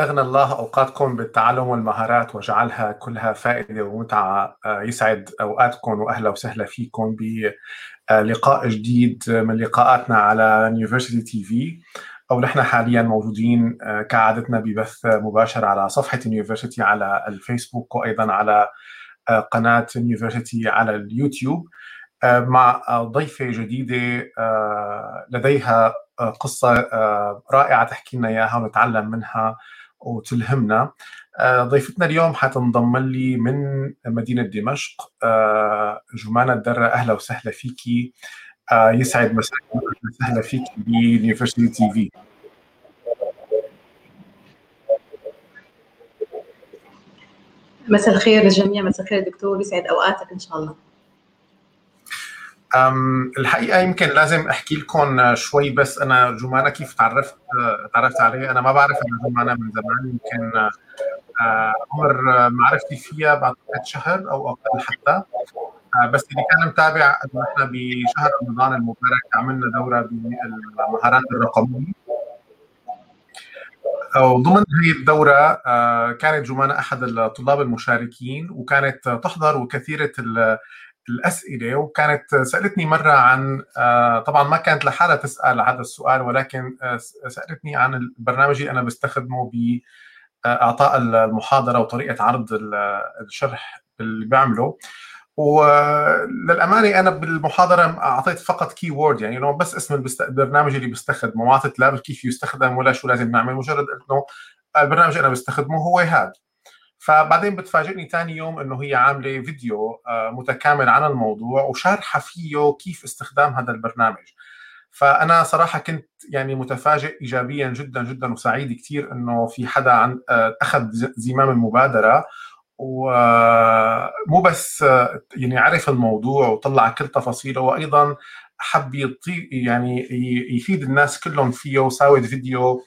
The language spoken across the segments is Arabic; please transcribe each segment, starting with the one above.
أغنى الله أوقاتكم بالتعلم والمهارات وجعلها كلها فائدة ومتعة آه، يسعد أوقاتكم وأهلا وسهلا فيكم بلقاء جديد من لقاءاتنا على TV ونحن حاليا موجودين آه، كعادتنا ببث مباشر على صفحة University على الفيسبوك وأيضا على آه، قناة University على اليوتيوب. مع ضيفة جديدة لديها قصة رائعة تحكي لنا إياها ونتعلم منها. وتلهمنا. آه، ضيفتنا اليوم حتنضم لي من مدينة دمشق. آه، جمانة الدرة أهلا وسهلا فيكي آه، يسعد مساك أهلا وسهلا فيكي ب University TV. مساء الخير للجميع مساء الخير دكتور يسعد أوقاتك إن شاء الله. الحقيقة يمكن لازم أحكي لكم شوي بس أنا جمانة كيف تعرفت تعرفت عليه أنا ما بعرف أنا جمانة من زمان يمكن آه، عمر معرفتي فيها بعد شهر أو أقل حتى. آه، بس اللي كان متابع إنه إحنا بشهر رمضان المبارك عملنا دورة بالمهارات الرقمية. وضمن هي الدورة آه، كانت جمانة أحد الطلاب المشاركين وكانت تحضر وكثيرة الأسئلة وكانت سألتني مرة عن آه، طبعا ما كانت لحالها تسأل هذا السؤال ولكن آه، سألتني عن البرنامج اللي أنا بستخدمه باعطاء المحاضرة وطريقة عرض الشرح اللي بعمله. وللأمانة أنا بالمحاضرة أعطيت فقط كي وورد يعني إنه بس اسم البرنامج اللي بستخدمه ما أعطيت لا كيف يستخدم ولا شو لازم نعمل مجرد إنه البرنامج اللي أنا بستخدمه هو هذا. فبعدين بتفاجئني ثاني يوم إنه هي عاملة فيديو آه، متكامل عن الموضوع وشارحة فيه كيف استخدام هذا البرنامج. فأنا صراحة كنت يعني متفاجئ ايجابيا جدا جدا وسعيد كثير إنه في حدا عن آه، أخذ زمام المبادرة ومو بس آه، يعني عرف الموضوع وطلع كل تفاصيله وأيضا حب يعني يفيد الناس كلهم فيه وساوي فيديو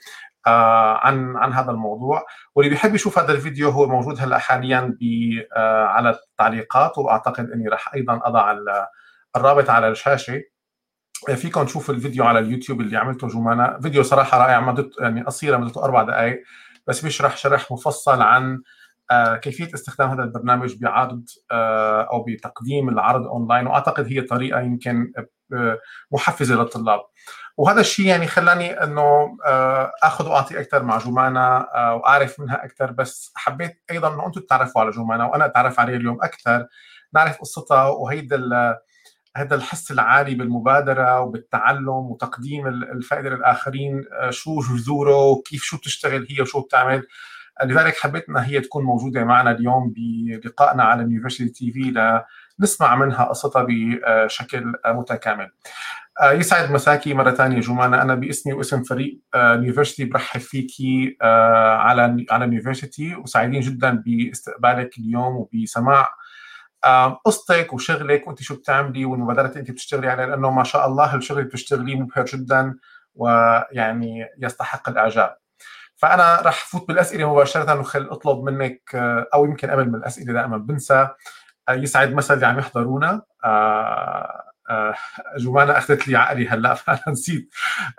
عن عن هذا الموضوع. واللي بيحب يشوف هذا الفيديو هو موجود هلا حاليا آه، على التعليقات وأعتقد إني راح أيضا أضع الرابط على الشاشة. فيكم تشوفوا الفيديو على اليوتيوب اللي عملته جمانة. فيديو صراحة رائع مدته يعني قصيرة مدته أربع دقائق بس بيشرح شرح مفصل عن آه، كيفية استخدام هذا البرنامج بعرض أو بتقديم العرض أونلاين. وأعتقد هي طريقة يمكن محفزة للطلاب. وهذا الشيء يعني خلاني إنه آه، آخذ واعطي أكثر مع جمانة آه، وأعرف منها أكثر بس حبيت أيضا إنه أنتم تتعرفوا على جمانة وأنا أتعرف عليها اليوم أكثر نعرف قصتها وهيدا هذا الحس العالي بالمبادرة وبالتعلم وتقديم الفائدة للآخرين آه، شو جذوره وكيف شو بتشتغل هي وشو بتعمل. لذلك حبيت إنها هي تكون موجودة معنا اليوم بلقائنا على University TV لنسمع منها قصتها بشكل متكامل. آه، يسعد مساكي مرة ثانية جمانة أنا باسمي واسم فريق University آه، برحب فيكي آه، على على University وسعيدين جدا باستقبالك اليوم وبسماع قصتك وشغلك وأنت شو بتعملي والمبادرات اللي أنت بتشتغلي عليها لأنه ما شاء الله الشغل اللي بتشتغليه مبهر جدا ويعني يستحق الإعجاب. فأنا راح فوت بالأسئلة مباشرة وخل أطلب منك أو يمكن قبل من الأسئلة دائما بنسى. يسعد مسا اللي عم يحضرونا. آه، جمانة أخذت لي عقلي هلأ فأنا نسيت.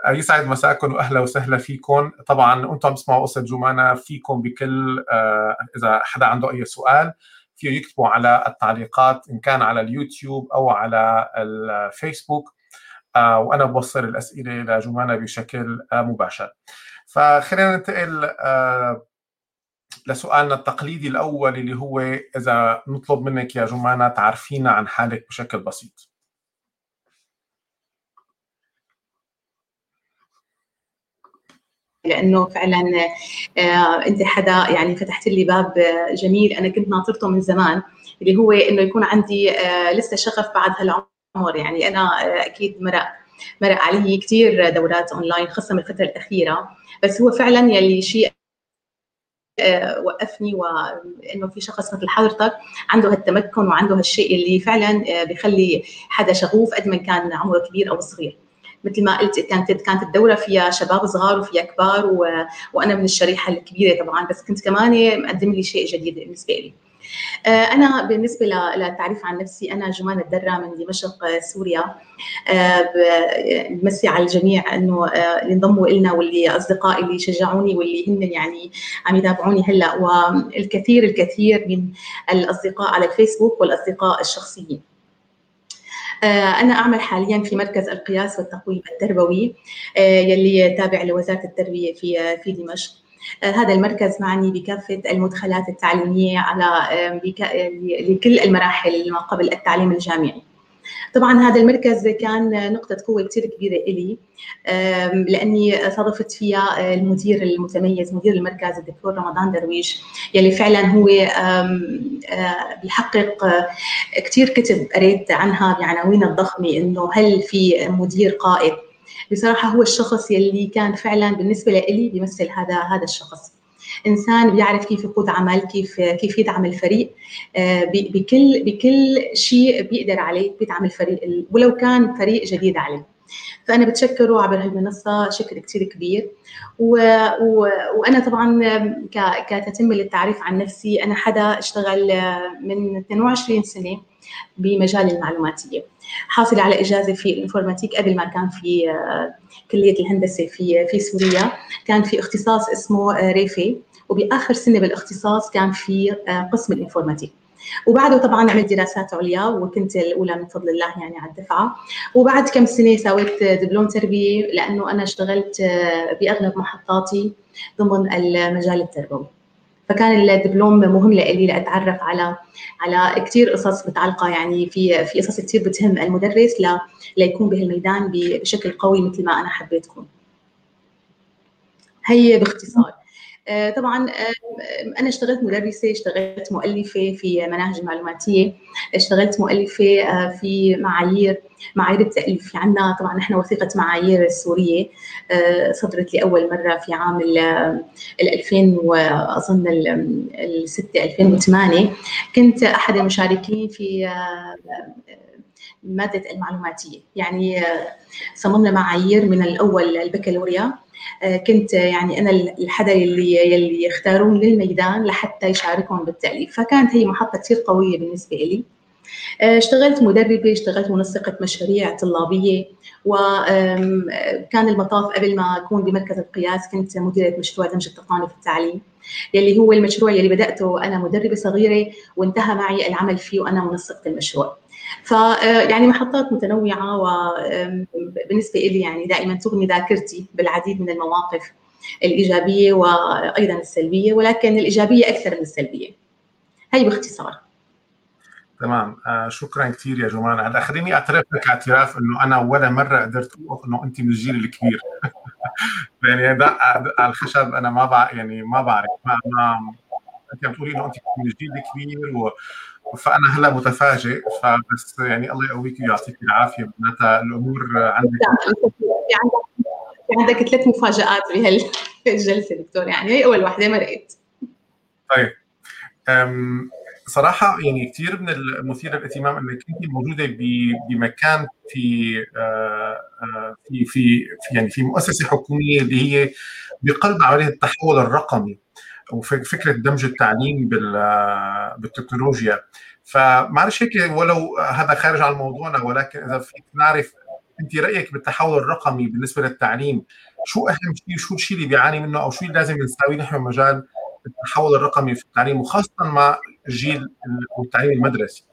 آه، يسعد مساكم وأهلا وسهلا فيكم. طبعا أنتم عم تسمعوا قصة جمانة فيكم بكل آه، إذا حدا عنده أي سؤال فيه يكتبوا على التعليقات إن كان على اليوتيوب أو على الفيسبوك. وأنا بوصل الأسئلة لجمانة بشكل مباشر. فخلينا ننتقل لسؤالنا التقليدي الأول اللي هو إذا نطلب منك يا جمانة تعرفينا عن حالك بشكل بسيط. لأنه فعلا آه، أنت حدا يعني فتحت لي باب جميل أنا كنت ناطرته من زمان اللي هو إنه يكون عندي آه، لسه شغف بعد هالعمر يعني أنا آه، أكيد مرق مرق علي كثير دورات أونلاين خاصة من الفترة الأخيرة بس هو فعلا يلي شيء وقفني وانه في شخص مثل حضرتك عنده هالتمكن وعنده هالشيء اللي فعلا بخلي حدا شغوف قد ما كان عمره كبير أو صغير. مثل ما قلت كانت كانت الدوره فيها شباب صغار وفيها كبار و... وأنا من الشريحة الكبيرة طبعا بس كنت كمان مقدم لي شيء جديد بالنسبة لي. آه، أنا بالنسبة للتعريف عن نفسي أنا جمان الدرة من دمشق سوريا. آه، بمسي على الجميع إنه اللي انضموا إلنا واللي أصدقائي اللي شجعوني واللي هن يعني عم يتابعوني هلأ. والكثير الكثير من الأصدقاء على الفيسبوك والأصدقاء الشخصيين. أنا أعمل حاليا في مركز القياس والتقويم التربوي يلي تابع لوزارة التربية في في دمشق. آه، هذا المركز معني بكافة المدخلات التعليمية على لكل المراحل ما قبل التعليم الجامعي طبعا هذا المركز كان نقطة قوة كثير كبيرة إلي لأني صادفت فيها المدير المتميز مدير المركز الدكتور رمضان درويش يلي فعلا هو آه، بيحقق كثير كتب قريت عنها بعناوين الضخمة إنه هل في مدير قائد. بصراحة هو الشخص يلي كان فعلا بالنسبة لي بيمثل هذا هذا الشخص. إنسان بيعرف كيف يقود عمل كيف كيف يدعم الفريق آه، بكل بكل شيء بيقدر عليه بيدعم الفريق ولو كان فريق جديد عليه. فأنا بتشكره عبر هالمنصة شكر كثير كبير. و... و... وأنا طبعا ك... كتتمه للتعريف عن نفسي أنا حدا اشتغل من 22 سنة. بمجال المعلوماتية. حاصله على إجازة في الانفورماتيك قبل ما كان في آه، كلية الهندسة في في سوريا. كان في اختصاص اسمه آه، ريفي. وبآخر سنة بالاختصاص كان في آه، قسم ال informatique. وبعده طبعا عملت دراسات عليا وكنت الأولى من فضل الله يعني على الدفعة. وبعد كم سنة سويت دبلوم تربية لأنه أنا اشتغلت بأغلب محطاتي ضمن المجال التربوي. فكان الدبلوم مهم لي لأتعرف على على كثير قصص متعلقة يعني في في قصص كثير بتهم المدرس ل ليكون بهالميدان بشكل قوي مثل ما أنا حبيت اكون. هي باختصار. آه، طبعا آه، أنا اشتغلت مدرسة اشتغلت مؤلفة في مناهج معلوماتيه اشتغلت مؤلفة آه، في معايير معايير التأليف. في عندنا طبعا نحن وثيقة معايير السورية صدرت لأول مرة في عام ال 2000 واظن ال 6 2008 كنت أحد المشاركين في مادة المعلوماتية. يعني صممنا معايير من الأول البكالوريا. آه، كنت يعني أنا الحدا اللي يلي يختارون للميدان لحتى يشاركهم بالتأليف. فكانت هي محطة كثير قوية بالنسبة لي آه، اشتغلت مدربة اشتغلت منسقة مشاريع طلابية وكان المطاف قبل ما أكون بمركز القياس كنت مديرة مشروع دمج التقني في التعليم يلي هو المشروع يلي بدأته أنا مدربة صغيرة وانتهى معي العمل فيه وأنا منسقة المشروع. ف آه، محطات متنوعة وبالنسبه لي يعني دائما تغني ذاكرتي بالعديد من المواقف الإيجابية وأيضا السلبية ولكن الإيجابية أكثر من السلبية. هي باختصار. تمام. آه شكرا كثير يا جمان هلا خليني أعترف لك اعتراف إنه أنا ولا مرة قدرت أقول إنه أنت من الجيل الكبير. يعني على الخشب أنا ما بعرف يعني ما بعرف. ما, ما أنت عم تقولي إنه أنت من الجيل الكبير و... فأنا هلا متفاجئ فبس يعني الله يقويك ويعطيك العافية معناتها الأمور عندك. في عندك ثلاث مفاجآت بهالجلسة دكتور يعني هي أول وحدة مرقت طيب صراحة يعني كثير من المثير للاهتمام إنك أنت موجودة بمكان في آه، آه، في في يعني في مؤسسة حكومية اللي هي بقلب عملية التحول الرقمي. وفكرة دمج التعليم بالتكنولوجيا. فمعلش هيك ولو هذا خارج عن موضوعنا ولكن إذا فيك نعرف أنت رأيك بالتحول الرقمي بالنسبة للتعليم شو أهم شيء؟ شو الشيء اللي بيعاني منه أو شو اللي لازم نساويه نحن مجال التحول الرقمي في التعليم وخاصة مع الجيل والتعليم المدرسي؟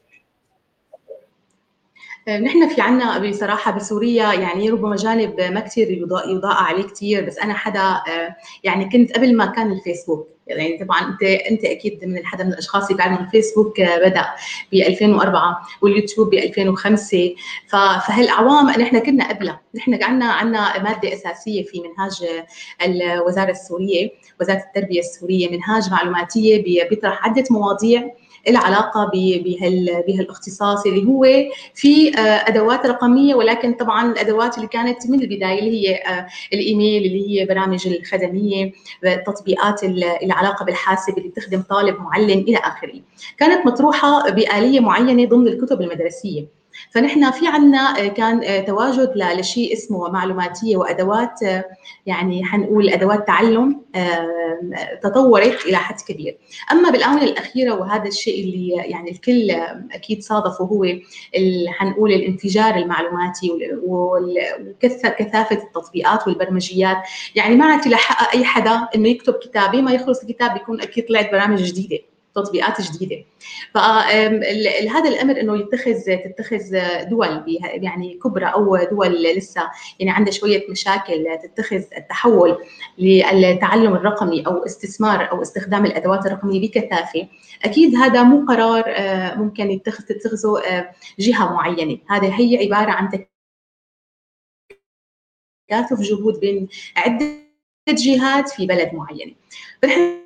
نحن في عنا بصراحة بسوريا يعني ربما جانب ما كثير يضاء, يضاء عليه كثير بس أنا حدا يعني كنت قبل ما كان الفيسبوك. يعني طبعا أنت أنت أكيد من حدا من الأشخاص اللي بيعرفوا الفيسبوك آه، بدأ ب 2004 واليوتيوب ب 2005 فهالاعوام نحن كنا قبلها. نحن عندنا عندنا مادة أساسية في منهاج الوزارة السورية وزارة التربية السورية منهاج معلوماتية بيطرح عدة مواضيع العلاقة بهالاختصاص اللي هو في آه، أدوات رقمية ولكن طبعا الأدوات اللي كانت من البداية اللي هي آه، الإيميل اللي هي برامج الخدمية تطبيقات العلاقة بالحاسب اللي بتخدم طالب معلم إلى آخره. كانت مطروحة بآلية معينة ضمن الكتب المدرسية. فنحن في عنا كان تواجد لشيء اسمه معلوماتية وأدوات يعني حنقول أدوات تعلم تطورت إلى حد كبير. أما بالآونة الأخيرة وهذا الشيء اللي يعني الكل أكيد صادفه هو حنقول الانفجار المعلوماتي وكثافه التطبيقات والبرمجيات. يعني ما عاد يلحق أي حدا إنه يكتب كتابي ما يخلص الكتاب بيكون أكيد طلعت برامج جديدة. تطبيقات جديدة. فهذا الأمر إنه يتخذ تتخذ دول يعني كبرى أو دول لسه يعني عندها شوية مشاكل تتخذ التحول للتعلم الرقمي أو استثمار أو استخدام الأدوات الرقمية بكثافة. أكيد هذا مو قرار آه، ممكن يتخذ تتخذه آه، جهة معينة. هذا هي عبارة عن تكاتف جهود بين عدة جهات في بلد معين فنحن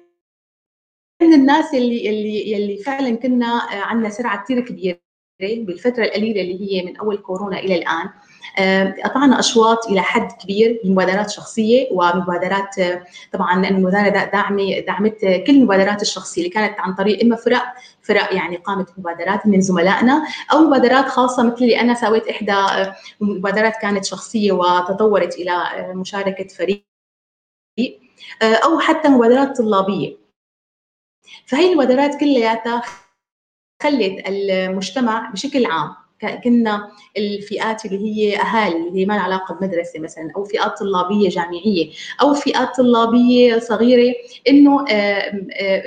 من الناس اللي اللي اللي فعلا كنا آه، عندنا سرعة كثير كبيرة بالفترة القليلة اللي هي من أول كورونا إلى الآن. قطعنا أشواط إلى حد كبير بمبادرات شخصية ومبادرات آه، طبعا المبادرة دعمي دعمت كل المبادرات الشخصية اللي كانت عن طريق إما فرق فرق يعني قامت مبادرات من زملائنا أو مبادرات خاصة مثل اللي أنا سويت إحدى آه، مبادرات كانت شخصية وتطورت إلى مشاركة فريق أو حتى مبادرات طلابية. فهي المبادرات كلياتها خلت المجتمع بشكل عام كنا الفئات اللي هي أهالي اللي ما لها علاقة بمدرسة مثلا أو فئات طلابية جامعية أو فئات طلابية صغيرة إنه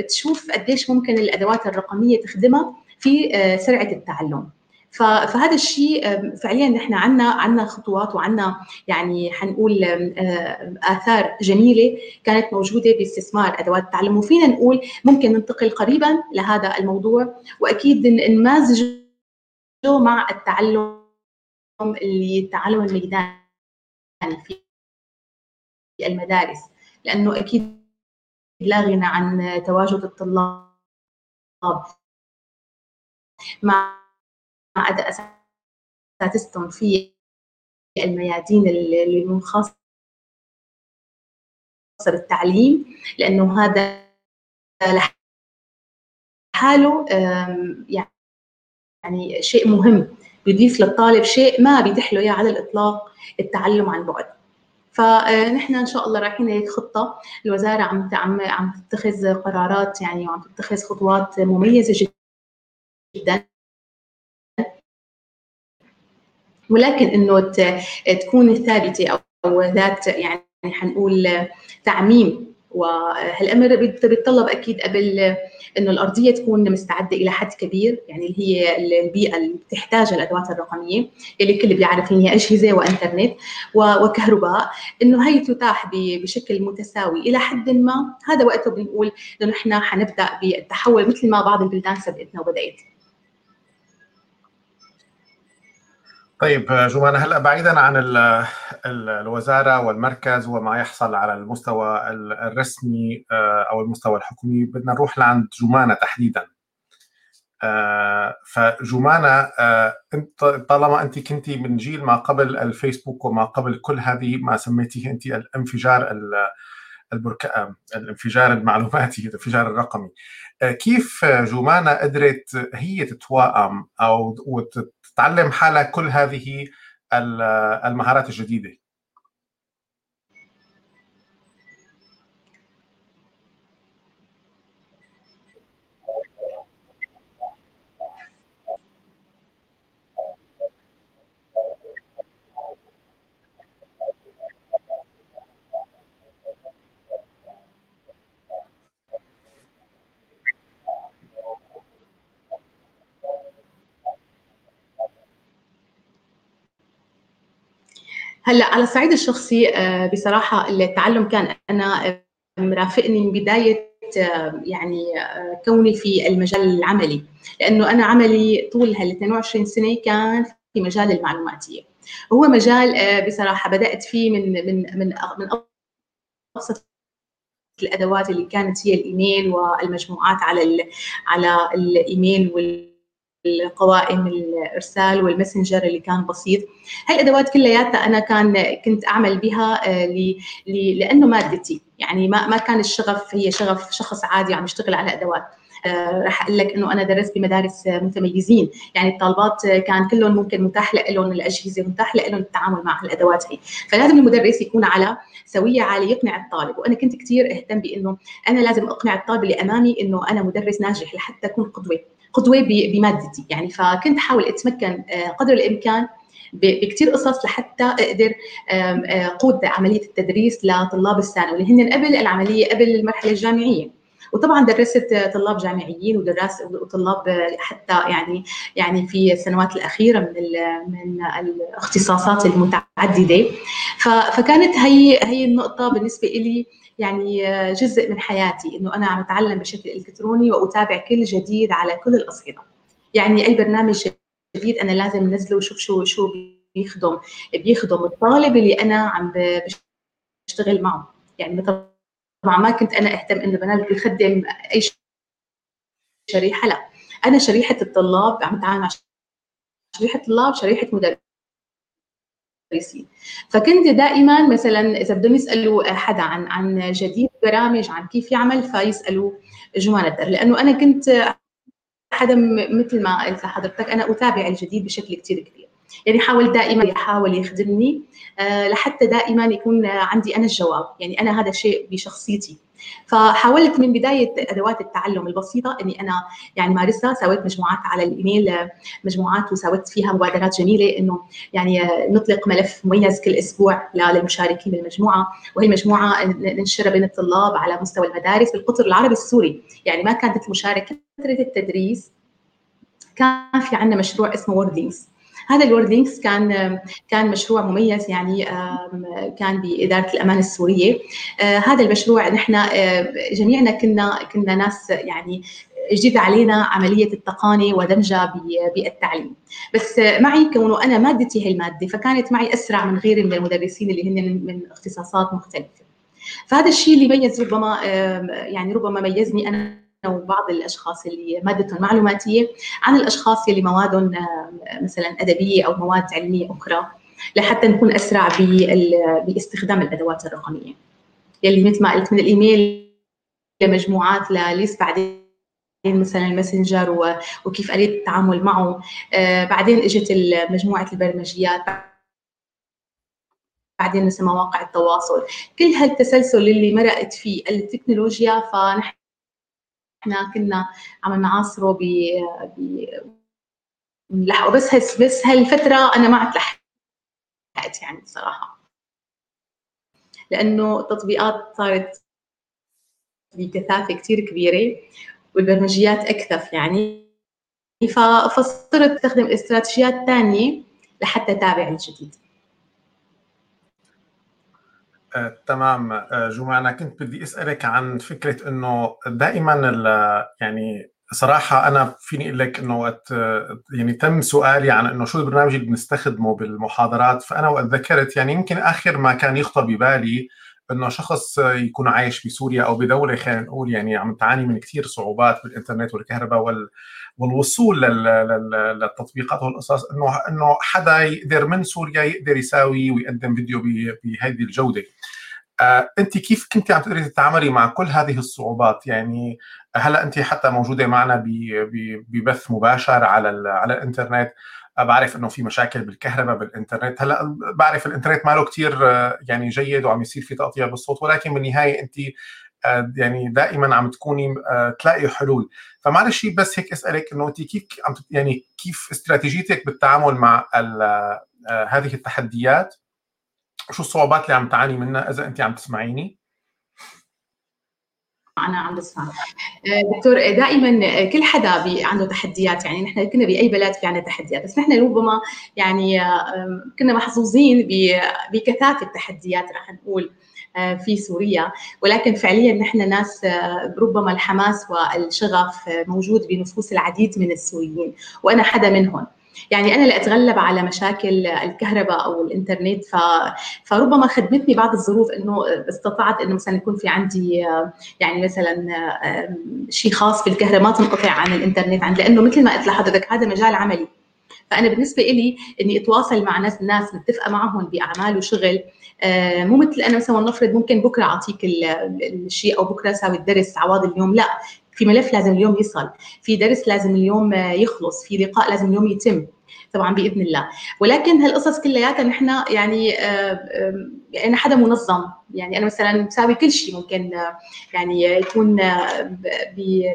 تشوف قديش ممكن الأدوات الرقمية تخدمها في سرعة التعلم. فهذا الشيء فعليا نحن عندنا عندنا خطوات وعندنا يعني حنقول آثار جميلة كانت موجودة باستثمار أدوات التعلم. وفينا نقول ممكن ننتقل قريبا لهذا الموضوع. وأكيد نمازجه مع التعلم اللي التعلم الميداني في المدارس لأنه أكيد لا غنى عن تواجد الطلاب مع أداء أساتذتهم في الميادين اللي منخصصة بالتعليم لأنه هذا لحاله يعني شيء مهم. بيضيف للطالب شيء ما بيتيح له إياه على الإطلاق التعلم عن بعد. فنحن إن شاء الله رايحين هيك خطة. الوزارة عم عم عم تتخذ قرارات يعني وعم تتخذ خطوات مميزة جدا. ولكن إنه تكون ثابتة أو ذات يعني حنقول تعميم. وهالأمر بيتطلب أكيد قبل إنه الأرضية تكون مستعدة إلى حد كبير يعني اللي هي البيئة اللي بتحتاجها الأدوات الرقمية اللي الكل بيعرف هي أجهزة وإنترنت وكهرباء. إنه هي تتاح بشكل متساوي إلى حد ما. هذا وقته بنقول إنه نحن حنبدأ بالتحول مثل ما بعض البلدان سبقتنا وبدأت. طيب جمانة هلأ بعيدا عن ال ال الوزارة والمركز وما يحصل على المستوى الرسمي آه، أو المستوى الحكومي بدنا نروح لعند جمانة تحديدا. آه، فجمانة آه، انت طالما أنت كنت من جيل ما قبل الفيسبوك وما قبل كل هذه ما سميتيه أنت الانفجار البركاء الانفجار المعلوماتي الانفجار الرقمي. كيف جمانه قدرت هي تتوائم أو تعلم حالها كل هذه المهارات الجديدة؟ هلأ على الصعيد الشخصي آه، بصراحة التعلم كان أنا آه، مرافقني من بداية آه، يعني كوني في المجال العملي. لأنه أنا عملي طول هال 22 سنة كان في مجال المعلوماتية. هو مجال بصراحة بدأت فيه من من من من أبسط الأدوات اللي كانت هي الإيميل والمجموعات على على الإيميل وال القوائم الإرسال والمسنجر اللي كان بسيط. هالأدوات كلياتها أنا كان كنت أعمل بها لأنه مادتي. يعني ما ما كان الشغف هي شغف شخص عادي عم يشتغل على أدوات. آه راح أقول لك إنه أنا درست بمدارس متميزين. يعني الطالبات كان كلهم ممكن متاح لهم الأجهزة متاح لهم التعامل مع الادوات هي. فلازم المدرس يكون على سوية عالية يقنع الطالب. وأنا كنت كثير أهتم بإنه أنا لازم أقنع الطالب اللي أمامي إنه أنا مدرس ناجح لحتى أكون قدوة. قدوة بمادتي. يعني فكنت أحاول أتمكن قدر الإمكان بكثير قصص لحتى أقدر قود عملية التدريس لطلاب الثانوي اللي هن قبل العملية قبل المرحلة الجامعية. وطبعا درست طلاب جامعيين ودرس وطلاب حتى يعني يعني في السنوات الأخيرة من من الاختصاصات المتعددة. فكانت هي هي النقطة بالنسبة لي يعني جزء من حياتي إنه أنا عم اتعلم بشكل إلكتروني وأتابع كل جديد على كل الاصعده يعني أي برنامج جديد أنا لازم انزله وشوف شو شو بيخدم بيخدم الطالب اللي أنا عم بشتغل معه. يعني طبعا ما كنت أنا أهتم إنه برنامج بيخدم أي شريحة لا. أنا شريحة الطلاب عم اتعامل مع شريحة طلاب شريحة مدرسين. فكنت دائما مثلا إذا بدهم يسألوا حدا عن عن جديد برامج عن كيف يعمل فيسألوا جمان الدر. لأنه أنا كنت حدا مثل ما قلت لحضرتك أنا أتابع الجديد بشكل كثير كبير. يعني حاول دائما يحاول يخدمني لحتى دائما يكون عندي أنا الجواب. يعني أنا هذا شيء بشخصيتي. فحاولت من بداية أدوات التعلم البسيطة إني أنا يعني مارسها سويت مجموعات على الإيميل مجموعات وسويت فيها مبادرات جميلة إنه يعني نطلق ملف مميز كل أسبوع للمشاركين بالمجموعة وهي المجموعة ننشرها بين الطلاب على مستوى المدارس بالقطر العربي السوري. يعني ما كانت المشاركة فترة التدريس كان في عندنا مشروع اسمه ووردينجز هذا الوردينكس كان كان مشروع مميز يعني كان بإدارة الامان السورية. هذا المشروع نحن جميعنا كنا كنا ناس يعني جديد علينا عملية التقاني ودمجها بالتعليم. بس معي كونه أنا مادتي هي المادة فكانت معي أسرع من غيري من المدرسين اللي هن من اختصاصات مختلفة. فهذا الشيء اللي ميز ربما يعني ربما ميزني أنا وبعض الأشخاص اللي مادتهم معلوماتية عن الأشخاص اللي موادهم مثلا أدبية أو مواد علمية أخرى لحتى نكون أسرع باستخدام الأدوات الرقمية. يلي مثل ما قلت من الإيميل لمجموعات لل list بعدين مثلا ال Messenger وكيف آلية التعامل معه. آه بعدين إجت مجموعة البرمجيات بعدين مثل مواقع التواصل. كل هالتسلسل اللي مرقت فيه التكنولوجيا فنحن إحنا كنا عم نعاصره ب ب بس هس بس هالفترة أنا ما لحقت يعني بصراحه لأنه التطبيقات صارت بكثافة كثير كبيرة والبرمجيات أكثف يعني. فصرت أستخدم استراتيجيات ثانية لحتى أتابع الجديد. آه، تمام. آه، جمعة أنا كنت بدي أسألك عن فكرة إنه دائما يعني صراحة أنا فيني أقول لك إنه وقت يعني تم سؤالي عن إنه شو البرنامج اللي بنستخدمه بالمحاضرات فأنا وقت ذكرت يعني يمكن آخر ما كان يخطر ببالي إنه شخص يكون عايش بسوريا أو بدولة خلينا نقول يعني عم تعاني من كثير صعوبات بالإنترنت والكهرباء وال والوصول للتطبيقات والقصص إنه إنه حدا يقدر من سوريا يقدر يساوي ويقدم فيديو بهذه الجودة. آه، أنت كيف كنت عم تقدري تتعاملي مع كل هذه الصعوبات؟ يعني هلا أنت حتى موجودة معنا ببث مباشر على على الإنترنت. بعرف إنه في مشاكل بالكهرباء بالإنترنت. هلا بعرف الإنترنت ماله كثير يعني جيد وعم يصير في تقطيع بالصوت ولكن بالنهاية أنت آه، يعني دائما عم تكوني آه، تلاقي حلول. فمعلش بس هيك أسألك إنه أنت كيف عم يعني كيف استراتيجيتك بالتعامل مع آه، هذه التحديات؟ وشو الصعوبات اللي عم تعاني منها إذا أنت عم تسمعيني؟ أنا عم بسمع. دكتور دائما كل حدا عنده تحديات يعني نحن كنا بأي بلد في عنا تحديات بس نحن ربما يعني كنا محظوظين بكثافة التحديات رح نقول آه، في سوريا ولكن فعليا نحن ناس آه، ربما الحماس والشغف موجود بنفوس العديد من السوريين وأنا حدا منهم. يعني أنا لاتغلب على مشاكل الكهرباء أو الإنترنت ف... فربما خدمتني بعض الظروف إنه استطعت إنه مثلا يكون في عندي يعني مثلا شيء خاص بالكهرباء ما تنقطع عن الإنترنت عن لأنه مثل ما قلت لحضرتك هذا مجال عملي. فأنا بالنسبة لي إني أتواصل مع ناس ناس متفقه معهم بأعمال وشغل آه، مو مثل أنا مثلا نفرض ممكن بكرة أعطيك الشيء أو بكرة أسوي الدرس عوض اليوم لا. في ملف لازم اليوم يصل في درس لازم اليوم يخلص في لقاء لازم اليوم يتم طبعا بإذن الله. ولكن هالقصص كلياتها نحن يعني آه، أنا حدا منظم. يعني أنا مثلا بساوي كل شيء ممكن يعني يكون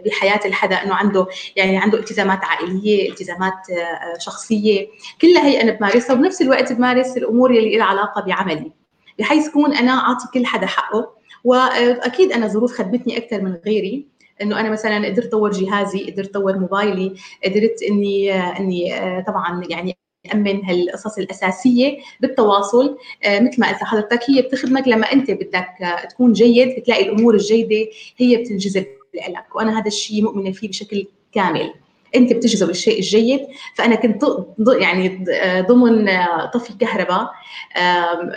بحياة الحدا إنه عنده يعني عنده التزامات عائلية التزامات آه، شخصية. كلها هي أنا بمارسها وبنفس الوقت بمارس الأمور اللي لها علاقة بعملي. بحيث كون أنا أعطي كل حدا حقه وأكيد أنا ظروف خدمتني أكثر من غيري. إنه أنا مثلا قدرت أطور جهازي قدرت أطور موبايلي قدرت إني إني آه، طبعا يعني امن هالقصص الأساسية بالتواصل. آه، مثل ما قلت لحضرتك هي بتخدمك لما أنت بدك تكون جيد بتلاقي الأمور الجيدة هي بتنجذب لك وأنا هذا الشيء مؤمنة فيه بشكل كامل. أنت بتجذب الشيء الجيد فأنا كنت يعني ضمن طفي كهرباء.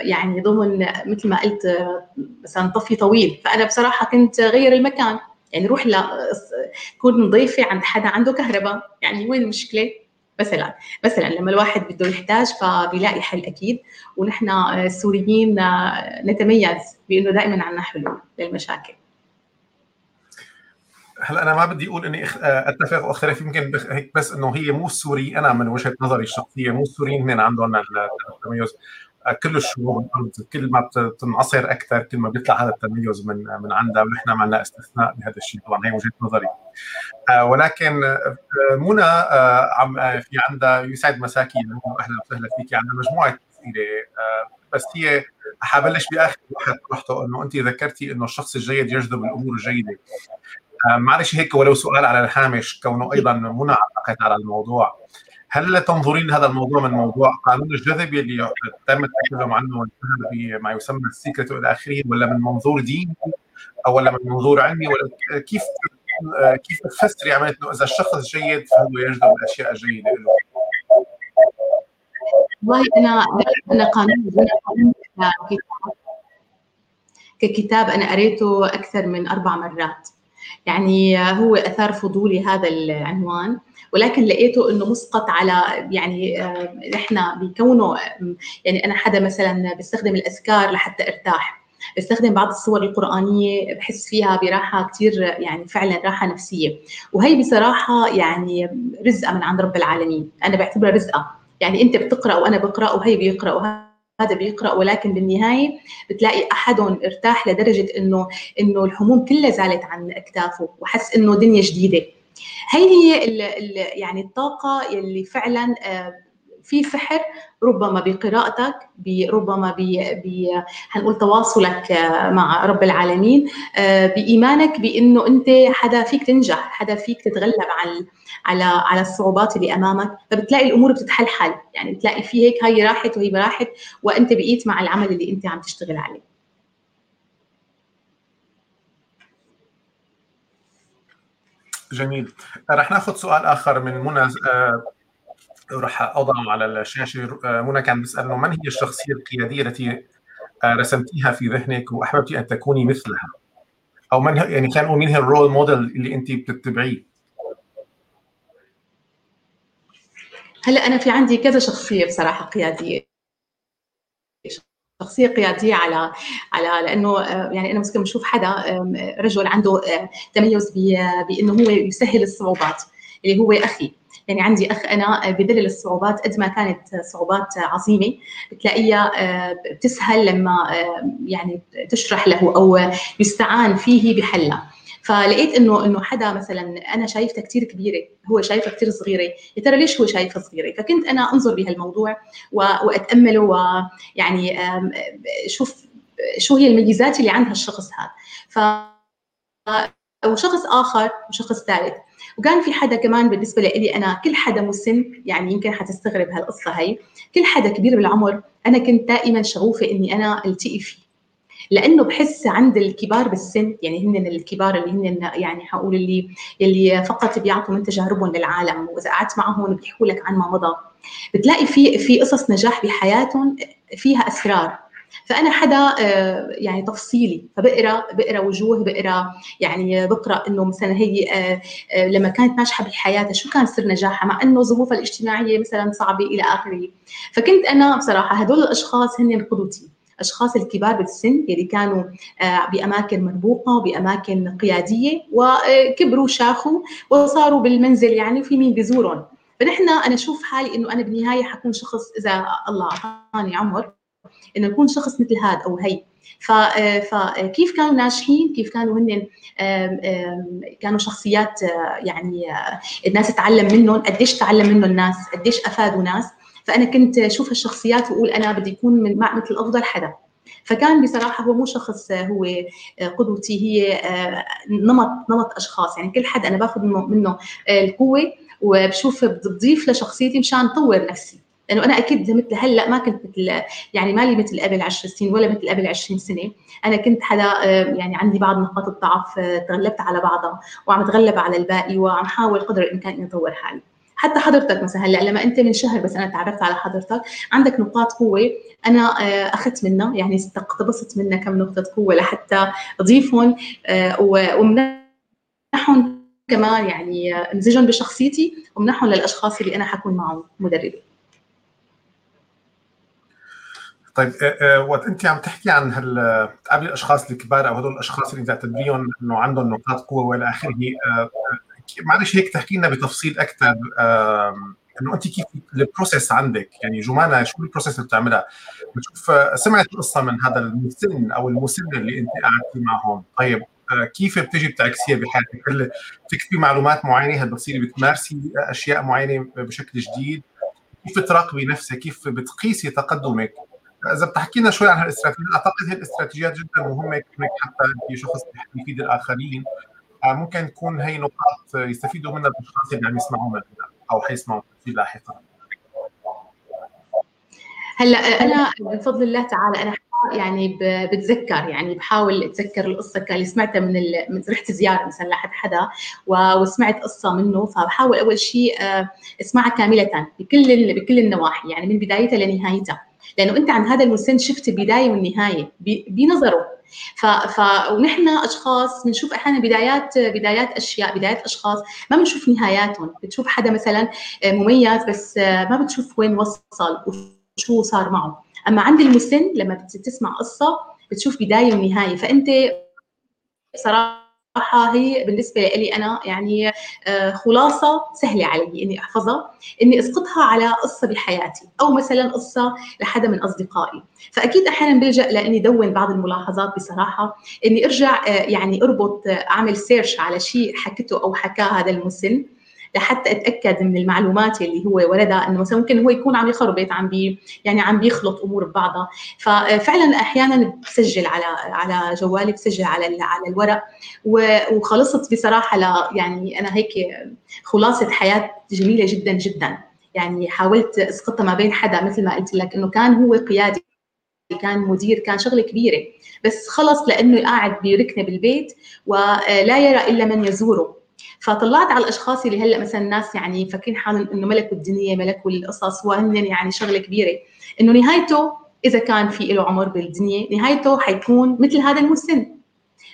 يعني ضمن مثل ما قلت مثلا طفي طويل. فأنا بصراحة كنت غير المكان. يعني روح ل كون ضيفه عند حدا عنده كهرباء يعني وين المشكلة؟ مثلا مثلا لما الواحد بده يحتاج فبيلاقي حل أكيد ونحن السوريين نتميز بإنه دائما عندنا حلول للمشاكل. هلا أنا ما بدي أقول إني أتفق وأختلف يمكن هيك بس إنه هي مو السوري أنا من وجهة نظري الشخصية مو السوريين هن عندهم التميز. كل الشعوب الأرض كل ما بتنعصر أكثر كل ما بيطلع هذا التميز من من عندها ونحن عندنا استثناء بهذا الشيء. طبعا هي وجهة نظري. آه، ولكن آه، منى آه، عم في عندها يسعد مساكي أهلا وسهلا فيك. عندها مجموعة اسئله بس هي حبلش بآخر واحد رحته إنه أنت ذكرتي إنه الشخص الجيد يجذب الأمور الجيدة. معلش هيك ولو سؤال على الهامش كونه أيضا منى علقت على الموضوع. هل تنظرين هذا الموضوع من موضوع قانون الجذب اللي تم التكلم عنه بما يسمى السيكرت والى آخره ولا من منظور ديني أو ولا من منظور علمي؟ ولا كيف كيف تفسري عملية إنه إذا الشخص جيد فهو يجذب الأشياء الجيدة له؟ والله أنا أنا قانون ككتاب أنا قريته أكثر من أربع مرات. يعني هو أثار فضولي هذا العنوان. ولكن لقيته إنه مسقط على يعني نحن بكونه يعني أنا حدا مثلا بستخدم الأذكار لحتى أرتاح. بستخدم بعض الصور القرآنية بحس فيها براحة كثير يعني فعلا راحة نفسية. وهي بصراحة يعني رزقة من عند رب العالمين. أنا بعتبرها رزقة. يعني أنت بتقرأ وأنا بقرأ وهي بيقرأ وهذا بيقرأ. ولكن بالنهاية بتلاقي أحدهم ارتاح لدرجة إنه إنه الهموم كلها زالت عن أكتافه. وحس إنه دنيا جديدة. هي هي ال ال يعني الطاقة اللي فعلا آه، في سحر ربما بقراءتك ربما ب هنقول تواصلك آه، مع رب العالمين آه، بإيمانك بإنه أنت حدا فيك تنجح حدا فيك تتغلب على على على الصعوبات اللي أمامك. فبتلاقي الأمور بتتحلحل يعني بتلاقي في هيك هاي راحت وهي راحت وأنت بقيت مع العمل اللي أنت عم تشتغل عليه. جميل. رح ناخذ سؤال آخر من منى آه، رح أضعه على الشاشة. آه، منى كان بيسأل إنه من هي الشخصية القيادية التي آه، رسمتيها في ذهنك واحببت أن تكوني مثلها؟ أو من يعني كان مين هي الرول موديل اللي انت بتتبعيه؟ هلا أنا في عندي كذا شخصية بصراحة قيادية. شخصية قيادية على على لأنه آه، يعني أنا ممكن بشوف حدا رجل عنده آه، تميز بأنه هو يسهل الصعوبات اللي هو أخي. يعني عندي أخ أنا بذلل الصعوبات قد ما كانت صعوبات عظيمة بتلاقيها آه، بتسهل لما يعني تشرح له أو يستعان فيه بحلها. فلقيت إنه إنه حدا مثلا أنا شايفتها كثير كبيرة هو شايفها كثير صغيرة. يا ترى ليش هو شايفها صغيرة؟ فكنت أنا أنظر بهالموضوع وأتأمله ويعني شوف شو هي الميزات اللي عند هالشخص هذا. ف وشخص آخر وشخص ثالث. وكان في حدا كمان بالنسبة لي أنا كل حدا مسن يعني يمكن حتستغرب هالقصة هي كل حدا كبير بالعمر أنا كنت دائما شغوفة إني أنا ألتقي فيه. لأنه بحس عند الكبار بالسن يعني هن الكبار اللي هن يعني حقول اللي اللي فقط بيعطوا من تجاربهم للعالم وإذا قعدت معهم بيحكوا لك عن ما مضى. بتلاقي في في قصص نجاح بحياتهم فيها أسرار. فأنا حدا آه، يعني تفصيلي فبقرأ بقرأ وجوه بقرأ يعني بقرأ إنه مثلا هي آه، آه، لما كانت ناجحة بحياتها شو كان سر نجاحها؟ مع إنه ظروفها الاجتماعية مثلا صعبة إلى آخره. فكنت أنا بصراحة هدول الأشخاص هن قدوتي. اشخاص الكبار بالسن اللي كانوا بأماكن مربوقه وباماكن قيادية وكبروا شاخوا وصاروا بالمنزل يعني وفي مين بيزورهم. فنحن أنا أشوف حالي إنه أنا بالنهاية حكون شخص إذا الله أعطاني عمر إنه يكون شخص مثل هذا أو هي. فكيف كانوا ناجحين؟ كيف كانوا هن كانوا شخصيات يعني الناس تتعلم منهم؟ قديش تعلم منهم الناس؟ قديش أفادوا ناس؟ فأنا كنت أشوف هالشخصيات وأقول أنا بدي اكون من مع مثل افضل حدا. فكان بصراحة هو مو شخص هو قدوتي هي نمط نمط أشخاص. يعني كل حد أنا باخذ منه القوة وبشوف بتضيف لشخصيتي مشان اطور نفسي. لأنه أنا أكيد مثل هلأ ما كنت مثل يعني مالي مثل قبل 10 سنين ولا مثل قبل 20 سنة. أنا كنت حدا آه، يعني عندي بعض نقاط الضعف آه، تغلبت على بعضها وعم أتغلب على الباقي وعم حاول قدر الإمكان إني أطور حالي. حتى حضرتك مثلا هلأ لما أنت من شهر بس أنا تعرفت على حضرتك عندك نقاط قوة أنا آه، أخذت منها يعني اقتبست منها كم نقطة قوة لحتى أضيفهم ومنحهم كمان يعني امزجهم بشخصيتي ومنحهم للأشخاص اللي أنا حكون معهم مدربه طيب آه، آه، وقت أنت عم تحكي عن هال الأشخاص الكبار أو هدول الأشخاص اللي تعتبريهم إنه عندهم نقاط قوة وإلى آخره آه، معلش هيك تحكي لنا بتفصيل أكثر إنه أنت كيف ال process عندك؟ يعني جمانة شو ال process اللي بتعملها؟ بتشوف سمعت قصة من هذا المسن أو المسن اللي أنت قعدتي معهم. طيب كيف بتجي بتعكسيها بحياتك؟ هل بتكتبي معلومات معينة؟ هل بتصيري بتمارسي أشياء معينة بشكل جديد؟ كيف بتراقبي نفسك؟ كيف بتقيسي تقدمك؟ إذا بتحكي لنا شوي عن هالاستراتيجيات أعتقد هي الاستراتيجيات جدا مهمة كونك حتى أنت شخص يفيد الآخرين. آه، ممكن تكون هي نقاط يستفيدوا منها الاشخاص اللي عم يسمعونا أو حيسمعوا في لاحقا هلأ أنا بفضل الله تعالى أنا يعني بتذكر يعني بحاول أتذكر القصة اللي سمعتها من من رحت زيارة مثلا لحد حدا وسمعت قصة منه فبحاول أول شيء آه، أسمعها كاملة بكل بكل النواحي يعني من بدايتها لنهايتها. لأنه أنت عن هذا المسن شفت البدايه والنهاية بنظره. ف... ف... ونحن أشخاص بنشوف أحيانا بدايات بدايات أشياء بدايات أشخاص ما بنشوف نهاياتهم. بتشوف حدا مثلا مميز بس ما بتشوف وين وصل وشو صار معه. أما عند المسن لما بتسمع قصة بتشوف بداية ونهاية. فأنت صراحة صراحة هي بالنسبة لي أنا يعني آه، خلاصة سهلة علي إني أحفظها إني أسقطها على قصة بحياتي أو مثلا قصة لحدا من أصدقائي. فأكيد أحيانا بلجأ لإني دون بعض الملاحظات بصراحة إني أرجع آه، يعني أربط آه، أعمل search على شيء حكته أو حكاه هذا المسن. لحتى أتأكد من المعلومات اللي هو وردها إنه مثلا ممكن هو يكون عم يخربط عم بي يعني عم بيخلط أمور ببعضها. ففعلا أحيانا بسجل على على جوالي بسجل على على الورق. وخلصت بصراحة ل يعني أنا هيك خلاصة حياة جميلة جدا جدا. يعني حاولت أسقطها ما بين حدا مثل ما قلت لك إنه كان هو قيادي كان مدير كان شغلة كبيرة. بس خلص لأنه قاعد بركنه بالبيت ولا يرى إلا من يزوره. فطلعت على الأشخاص اللي هلأ مثلا الناس يعني فاكرين حالهم إنه ملكوا الدنيا ملكوا القصص وهن يعني شغلة كبيرة إنه نهايته إذا كان في له عمر بالدنيا نهايته حيكون مثل هذا المسن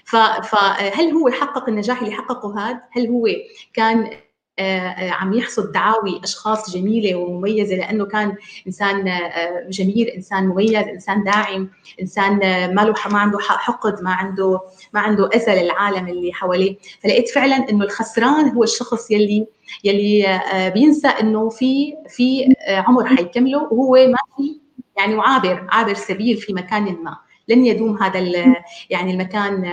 فهل هو حقق النجاح اللي حققه هذا؟ هل هو كان عم يحصد دعاوي أشخاص جميلة ومميزة لأنه كان إنسان آه، جميل إنسان مميز إنسان داعم إنسان آه، ما له ما عنده حقد ما عنده ما عنده اذى للعالم اللي حواليه. فلقيت فعلا إنه الخسران هو الشخص يلي يلي بينسى إنه في في عمر حيكمله وهو ماشي يعني وعابر عابر سبيل في مكان ما. لن يدوم هذا يعني المكان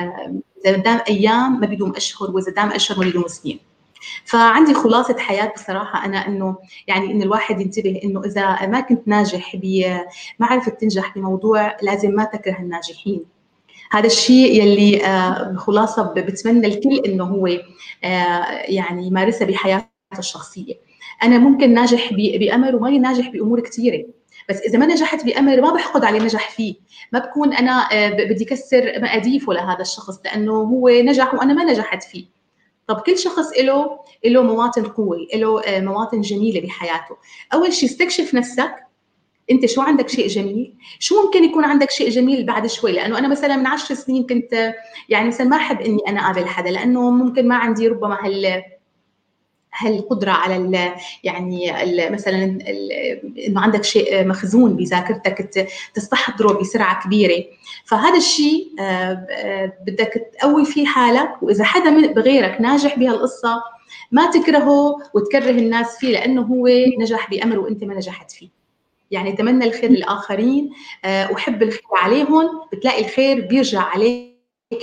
إذا دام أيام ما بيدوم أشهر وإذا دام أشهر ما بيدوم سنين. فعندي خلاصة حياة بصراحة. أنا إنه يعني انه الواحد ينتبه إنه إذا ما كنت ناجح بمعرفه تنجح بموضوع لازم ما تكره الناجحين. هذا الشيء يلي آه خلاصة بتمنى الكل إنه هو آه يعني يمارسها بحياته الشخصية. أنا ممكن ناجح بامر وما ناجح بأمور كثيره بس إذا ما نجحت بامر ما بحقد عليه نجح فيه. ما بكون أنا بدي كسر مقاديفه لهذا الشخص لأنه هو نجح وأنا ما نجحت فيه. طب كل شخص له له مواطن قوه له مواطن جميلة بحياته. أول شيء استكشف نفسك. أنت شو عندك شيء جميل؟ شو ممكن يكون عندك شيء جميل بعد شوي؟ لأنه أنا مثلا من عشر سنين كنت يعني مثلا ما أحب إني أنا أقابل حدا لأنه ممكن ما عندي ربما هال هالقدره على ال يعني ال مثلا إنه عندك شيء مخزون بذاكرتك تستحضره بسرعة كبيرة. فهذا الشيء بدك تقوي فيه حالك وإذا حدا بغيرك ناجح بهالقصة ما تكرهه وتكره الناس فيه لأنه هو نجح بأمر وأنت ما نجحت فيه. يعني تمنى الخير للآخرين احب الخير عليهم بتلاقي الخير بيرجع عليك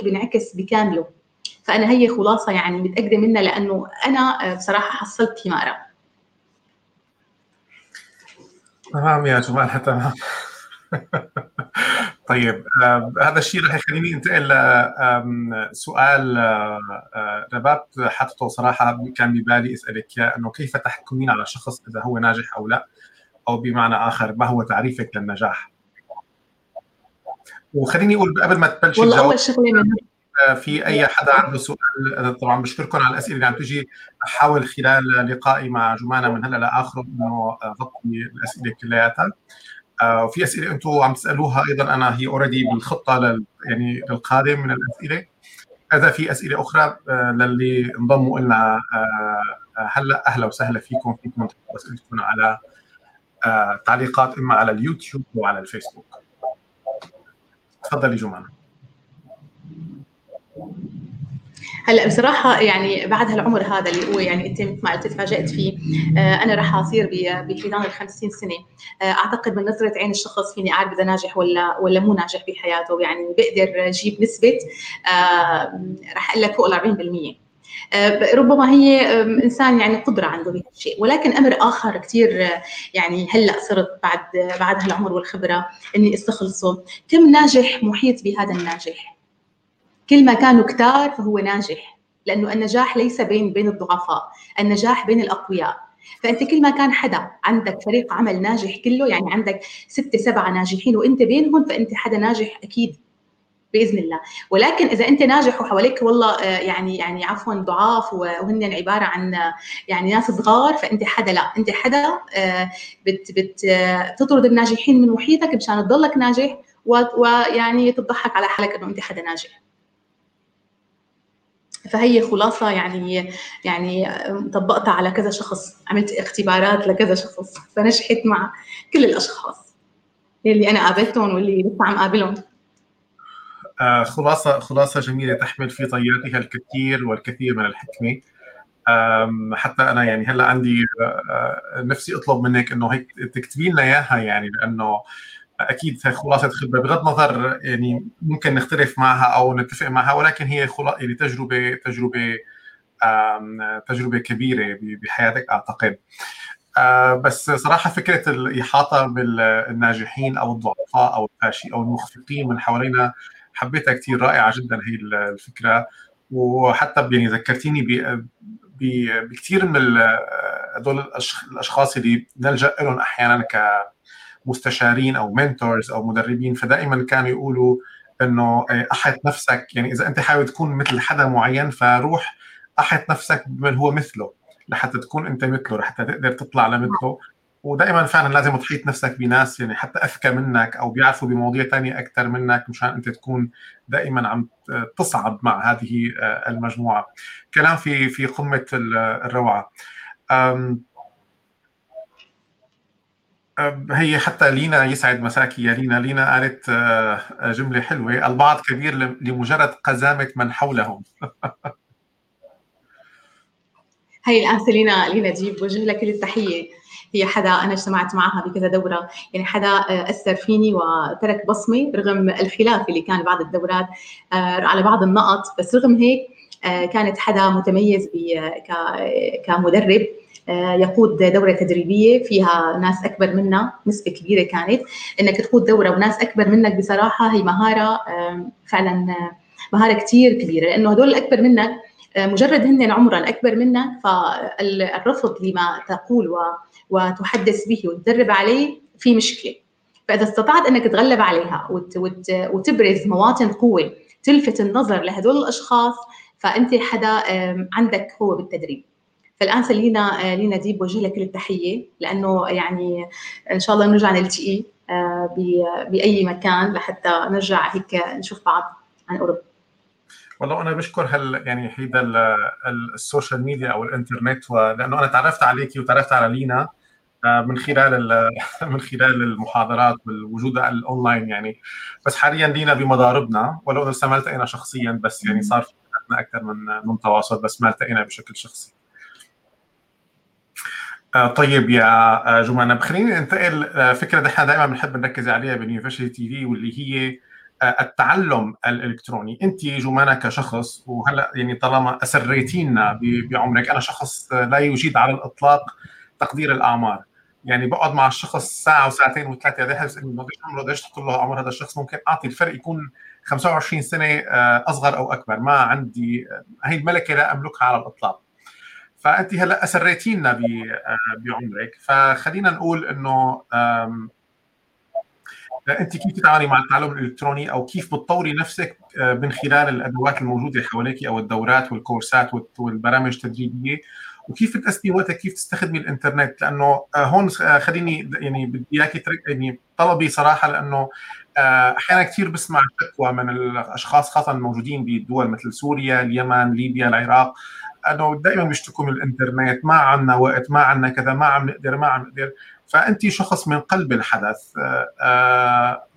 بينعكس بكامله. فأنا هي خلاصة يعني متأكدة منها لأنه أنا بصراحة حصلت ثمارها تمام يا جمال تمام. طيب هذا الشيء رح يخليني انتقل لسؤال رباب. حطته صراحة كان ببالي أسألك إياه أنه كيف تحكمين على شخص إذا هو ناجح أو لا؟ أو بمعنى آخر ما هو تعريفك للنجاح؟ وخليني أقول قبل ما تبلشي والله أول شغلة من في أي حدا عنده سؤال طبعا بشكركم على الأسئلة اللي عم تجي احاول خلال لقائي مع جمانة من هلأ لاخره إنه اغطي الأسئلة كلياتها. وفي أسئلة أنتم عم تسألوها أيضا أنا هي اوريدي بالخطة لل يعني للقادم من الأسئلة. اذا في أسئلة أخرى للي انضموا لنا هلأ أهلا وسهلا فيكم فيكم أسئلتكم على تعليقات إما على اليوتيوب أو على الفيسبوك. تفضلي جمانة. هلا بصراحة يعني بعد هالعمر هذا اللي هو يعني أنت مثل ما قلت تفاجأت فيه آه أنا راح أصير بخلال ال 50 سنة. آه أعتقد من نظرة عين الشخص فيني أعرف إذا ناجح ولا ولا مو ناجح بحياته. يعني بقدر أجيب نسبة آه راح أقول لك فوق ال 40% ربما هي إنسان يعني قدرة عنده بهذا الشيء. ولكن أمر آخر كثير يعني هلأ صرت بعد بعد هالعمر والخبرة إني استخلصه. كم ناجح محيط بهذا الناجح؟ كل ما كانوا كتار فهو ناجح لأنه النجاح ليس بين بين الضعفاء النجاح بين الأقوياء. فأنت كل ما كان حدا عندك فريق عمل ناجح كله يعني عندك ستة سبعة ناجحين وأنت بينهم فأنت حدا ناجح أكيد بإذن الله. ولكن إذا أنت ناجح وحواليك والله يعني يعني عفوا ضعاف وهن عباره عن يعني ناس صغار فأنت حدا لا. أنت حدا بت بت بتطرد الناجحين من محيطك مشان تضلك ناجح ويعني تضحك على حالك إنه أنت حدا ناجح. فهي خلاصة يعني يعني طبقتها على كذا شخص عملت اختبارات لكذا شخص فنجحت مع كل الأشخاص اللي أنا قابلتهم واللي لسه عم قابلهم. آه خلاصة خلاصة جميلة تحمل في طياتها الكثير والكثير من الحكمة. حتى أنا يعني هلأ عندي آه نفسي أطلب منك إنه هيك تكتبي لنا إياها يعني لأنه أكيد خلاصة خبره بغض النظر يعني ممكن نختلف معها أو نتفق معها ولكن هي يعني تجربة تجربة تجربة كبيرة بحياتك أعتقد. بس صراحة فكرة الإحاطة بالناجحين أو الضعفاء أو الفاشي أو المخفقين من حوالينا حبيتها كثير رائعة جدا هي الفكرة. وحتى يعني ذكرتيني بكثير من هذول الأشخاص اللي نلجأ لهم أحيانا ك مستشارين أو منتورز أو مدربين فدائما كانوا يقولوا إنه أحط نفسك يعني إذا أنت حابب تكون مثل حدا معين فروح أحط نفسك بمن هو مثله لحتى تكون أنت مثله لحتى تقدر تطلع لمثله. ودائما فعلا لازم تحيط نفسك بناس يعني حتى أذكى منك أو بيعرفوا بمواضيع ثانية أكثر منك مشان أنت تكون دائما عم تصعد مع هذه المجموعة. كلام في في قمة الروعة. هي حتى لينا يسعد مساكي يا لينا لينا قالت جملة حلوة البعض كبير لمجرد قزامة من حولهم. هي الآن سيلينا لينا جيب وجه لك كل التحية هي حدا أنا اجتمعت معها بكذا دورة يعني حدا أثر فيني وترك بصمة رغم الخلاف اللي كان بعض الدورات على بعض النقط. بس رغم هيك كانت حدا متميز كمدرب. يقود دورة تدريبية فيها ناس أكبر منا نسبة كبيرة كانت. إنك تقود دورة وناس أكبر منك بصراحة هي مهارة فعلا مهارة كثير كبيرة. لأنه هدول الأكبر منك مجرد هن عمرا أكبر منك فالرفض لما تقول وتحدث به وتدرب عليه في مشكلة. فإذا استطعت إنك تتغلب عليها وت وت وتبرز مواطن قوة تلفت النظر لهدول الأشخاص فأنت حدا عندك هو بالتدريب. فالآن سلينا لينا ديب بوجه لك كل التحيه لأنه يعني إن شاء الله نرجع نلتقي آه، بأي مكان لحتى نرجع هيك نشوف بعض عن قرب والله أنا بشكر هال يعني هيدا ال social media أو الإنترنت لأنه أنا تعرفت عليكي وتعرفت على لينا آه، من خلال من خلال المحاضرات والوجود الأونلاين يعني. بس حاليا لينا بمضاربنا ولو انه ما التقينا شخصيا بس يعني صار في أكثر من من تواصل بس ما التقينا بشكل شخصي. آه، طيب يا آه، جمانة خليني أنتقل فكرة نحن دائما بنحب نركز عليها ب University TV واللي هي التعلم الإلكتروني. أنت جمانة كشخص وهلأ يعني طالما أسريتينا بعمرك أنا شخص لا يجيد على الإطلاق تقدير الأعمار. يعني بقعد مع الشخص ساعة وساعتين وثلاثة قد إيه انه قديش عمره قديش تحط له؟ عمر هذا الشخص ممكن أعطي الفرق يكون 25 سنة آه، أصغر أو أكبر. ما عندي هي الملكة لا أملكها على الإطلاق. فانت هلأ اسريتينا آه، بعمرك. فخلينا نقول إنه انت كيف تتعاملي مع التعلم الإلكتروني أو كيف بتطوري نفسك آه، من خلال الأدوات الموجودة حواليك أو الدورات والكورسات والبرامج التدريبيه وكيف تقسمي وقتك؟ كيف تستخدمي الإنترنت؟ لأنه آه، هون خليني يعني بدي اياكي يعني طلبي صراحة لأنه أحيانا كثير بسمع شكوى من الأشخاص خاصة الموجودين بدول مثل سوريا، اليمن، ليبيا، العراق. أنه دائما بيشتكوا من الإنترنت ما عندنا وقت ما عندنا كذا ما عم نقدر ما عم نقدر. فانت شخص من قلب الحدث آه، آه،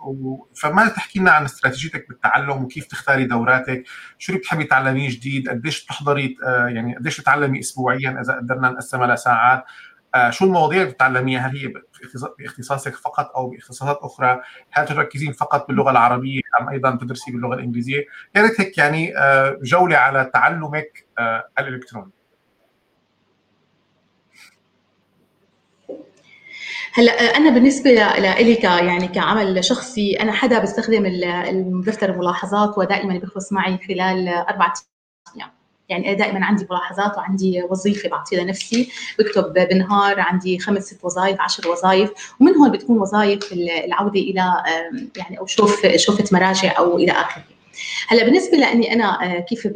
فما تحكي لنا عن استراتيجيتك بالتعلم وكيف تختاري دوراتك؟ شو اللي بتحبي تعلميه جديد؟ قديش بتحضري آه، يعني قديش تتعلمي اسبوعيا إذا قدرنا نقسمها لساعات؟ شو المواضيع اللي بتتعلميها؟ هل هي باختصاصك فقط أو باختصاصات أخرى هل تركزين فقط باللغة العربية؟ أم أيضا تدرسي باللغة الإنجليزية؟ يا ريت هيك يعني جولة على تعلمك الإلكتروني. هلأ آه، أنا بالنسبة لي ك يعني كعمل شخصي أنا حدا بستخدم دفتر الملاحظات ودائما بيخلص معي خلال أربع أيام. يعني أنا دائما عندي ملاحظات وعندي وظيفة بعطيها لنفسي. بكتب بالنهار عندي خمس ست وظائف عشر وظائف ومنهم بتكون وظائف العودة إلى يعني أو شوف شوفه مراجع أو إلى آخره. هلأ بالنسبة لإني أنا آه، كيف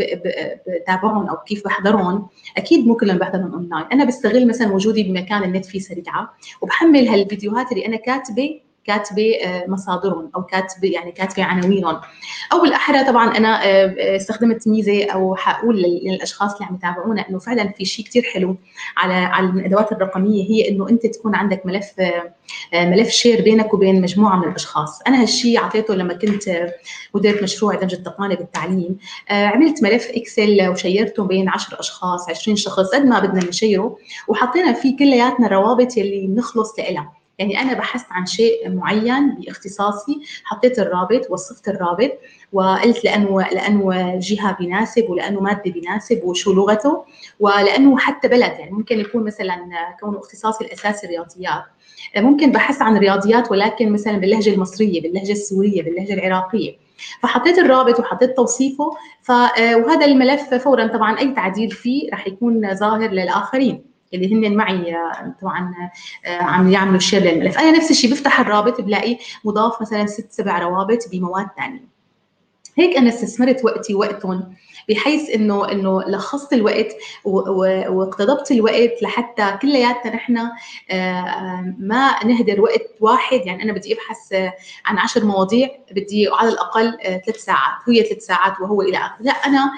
بتابعهم أو كيف بحضرهم أكيد مو كلهم بحضرهم أونلاين. أنا بستغل مثلا وجودي بمكان النت فيه سريعة وبحمل هالفيديوهات اللي أنا كاتبة كاتبة آه، مصادرهم أو كاتبة يعني كاتبة عناوينهم. أو بالأحرى طبعا أنا آه، استخدمت ميزة أو حقول للأشخاص اللي عم يتابعونا إنه فعلا في شيء كثير حلو على على الأدوات الرقمية هي إنه أنت تكون عندك ملف ملف share بينك وبين مجموعة من الأشخاص. أنا هالشيء أعطيته لما كنت مديرة مشروع دمج التقنيه بالتعليم. آه، عملت ملف Excel وشيرته بين 10 أشخاص 20 شخص قد ما بدنا نشيره وحطينا فيه كلياتنا الروابط يلي بنخلص لها يعني أنا بحثت عن شيء معين باختصاصي حطيت الرابط وصفت الرابط وقلت لأنه لأنه جهة بيناسب ولأنه مادة بيناسب وشو لغته ولأنه حتى بلد يعني ممكن يكون مثلا كونه اختصاصي الأساسي رياضيات ممكن بحث عن رياضيات ولكن مثلا باللهجة المصرية باللهجة السورية باللهجة العراقية. فحطيت الرابط وحطيت توصيفه وهذا الملف فورا طبعا أي تعديل فيه راح يكون ظاهر للآخرين. اللي هن معي طبعا آه، عم يعملوا شير للملف. أنا نفس الشيء بفتح الرابط بلاقي مضاف مثلا ست سبع روابط بمواد ثانية هيك أنا استثمرت وقتي وقتهم بحيث إنه إنه لخصت الوقت واقتضبت الوقت لحتى كلياتنا نحن آه، آه، ما نهدر وقت واحد. يعني أنا بدي أبحث عن عشر مواضيع بدي على الأقل ثلاث ساعات هي ثلاث ساعات وهو إلى آخره. لا أنا آه،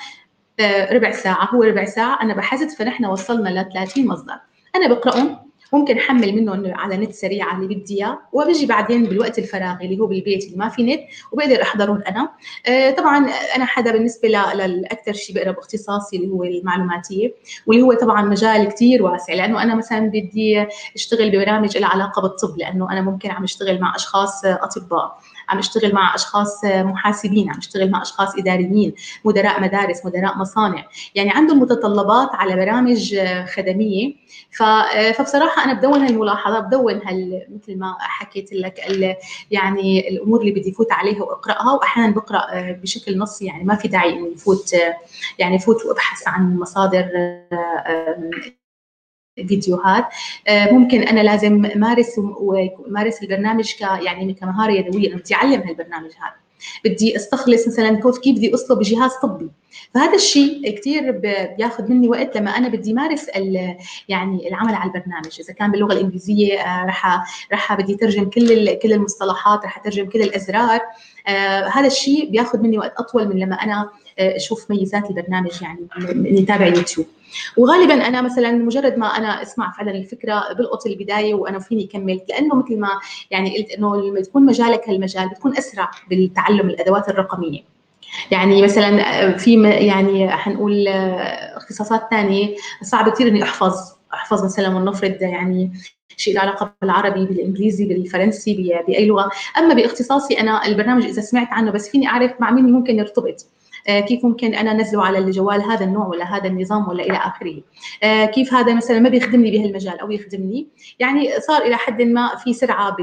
ربع ساعة هو ربع ساعة أنا بحثت فنحن وصلنا ل 30 مصدر. أنا بقرأهم ممكن أحمل منهم على نت سريعه اللي بدي إياه وبجي بعدين بالوقت الفراغي اللي هو بالبيت اللي ما في نت وبقدر أحضرهم أنا. آه طبعا أنا حدا بالنسبة للأكثر شيء بقرأ باختصاصي اللي هو المعلوماتية واللي هو طبعا مجال كثير واسع لأنه أنا مثلا بدي أشتغل ببرامج لها علاقة بالطب لأنه أنا ممكن عم أشتغل مع أشخاص أطباء. عم اشتغل مع أشخاص محاسبين عم اشتغل مع أشخاص إداريين مدراء مدارس مدراء مصانع. يعني عندهم متطلبات على برامج خدمية. فبصراحة أنا بدون هالملاحظات بدون هال مثل ما حكيت لك يعني الأمور اللي بدي فوت عليها وأقرأها. واحيانا بقرأ بشكل نصي يعني ما في داعي إنه يفوت يعني فوت وأبحث عن مصادر فيديوهات. ممكن أنا لازم مارس ومارس البرنامج ك يعني كمهارة يدوية بدي اعلم هالبرنامج هذا. بدي أستخلص مثلا كيف بدي أصله بجهاز طبي. فهذا الشيء كثير بياخذ مني وقت لما أنا بدي مارس يعني العمل على البرنامج. إذا كان باللغة الإنجليزية آه، رح رح بدي ترجم كل كل المصطلحات رح أترجم كل الأزرار. آه هذا الشيء بياخذ مني وقت أطول من لما أنا آه، أشوف ميزات البرنامج يعني اني اتابع يوتيوب. وغالبا أنا مثلا مجرد ما أنا أسمع فعلا الفكرة بلقط البداية وأنا فيني كمل لأنه مثل ما يعني قلت إنه لما تكون مجالك هالمجال بتكون أسرع بالتعلم الأدوات الرقمية. يعني مثلا آه، في يعني حنقول آه، اختصاصات ثانية صعب كثير إني أحفظ أحفظ مثلا ولنفرض يعني شيء له علاقة بالعربي بالإنجليزي بالفرنسي بأي لغة. أما باختصاصي أنا البرنامج إذا سمعت عنه بس فيني أعرف مع مين ممكن يرتبط. كيف ممكن أنا انزله على الجوال هذا النوع ولا هذا النظام ولا إلى آخره؟ آه، كيف هذا مثلا ما بيخدمني بهالمجال أو يخدمني؟ يعني صار إلى حد ما في سرعة.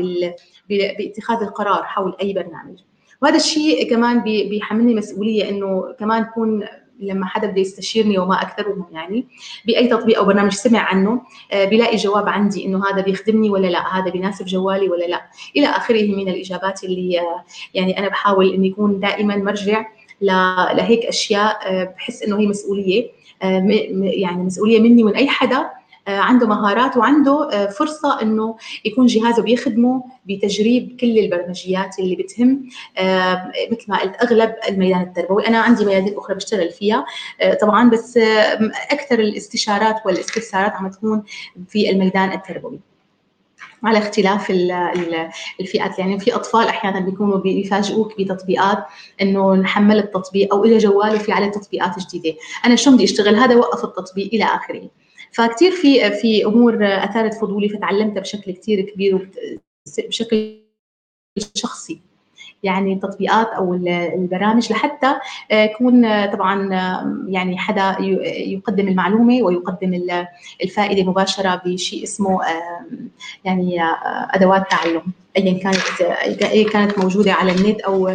باتخاذ القرار حول أي برنامج. وهذا الشيء كمان بيحملني مسؤولية إنه كمان اكون لما حدا بده يستشيرني وما أكثرهم يعني بأي تطبيق أو برنامج سمع عنه آه، بيلاقي جواب عندي إنه هذا بيخدمني ولا لا هذا بيناسب جوالي ولا لا. إلى آخره من الإجابات اللي يعني أنا بحاول اني يكون دائما مرجع لهيك أشياء آه، بحس إنه هي مسؤولية آه، يعني مسؤولية مني ومن أي حدا آه، عنده مهارات وعنده فرصة أنه يكون جهازه بيخدمه بتجريب كل البرمجيات اللي بتهم مثل ما قلت أغلب الميدان التربوي. أنا عندي ميادين أخرى بشتغل فيها طبعا بس أكثر الاستشارات والإستفسارات عم تكون في الميدان التربوي. على اختلاف الفئات. يعني في أطفال أحيانا بيكونوا بيفاجئوك بتطبيقات إنه نحمل التطبيق أو إلى جوال وفي عليه تطبيقات جديدة. أنا شو بدي أشتغل؟ هذا وقف التطبيق إلى آخره. فكتير في في أمور أثارت فضولي فتعلمتها بشكل كثير كبير وبشكل شخصي. يعني التطبيقات أو البرامج لحتى آه، يكون آه، طبعا آه، يعني حدا يقدم المعلومة ويقدم الفائدة مباشرة بشيء اسمه يعني أدوات تعلم ايا كانت ايا كانت موجودة على النت أو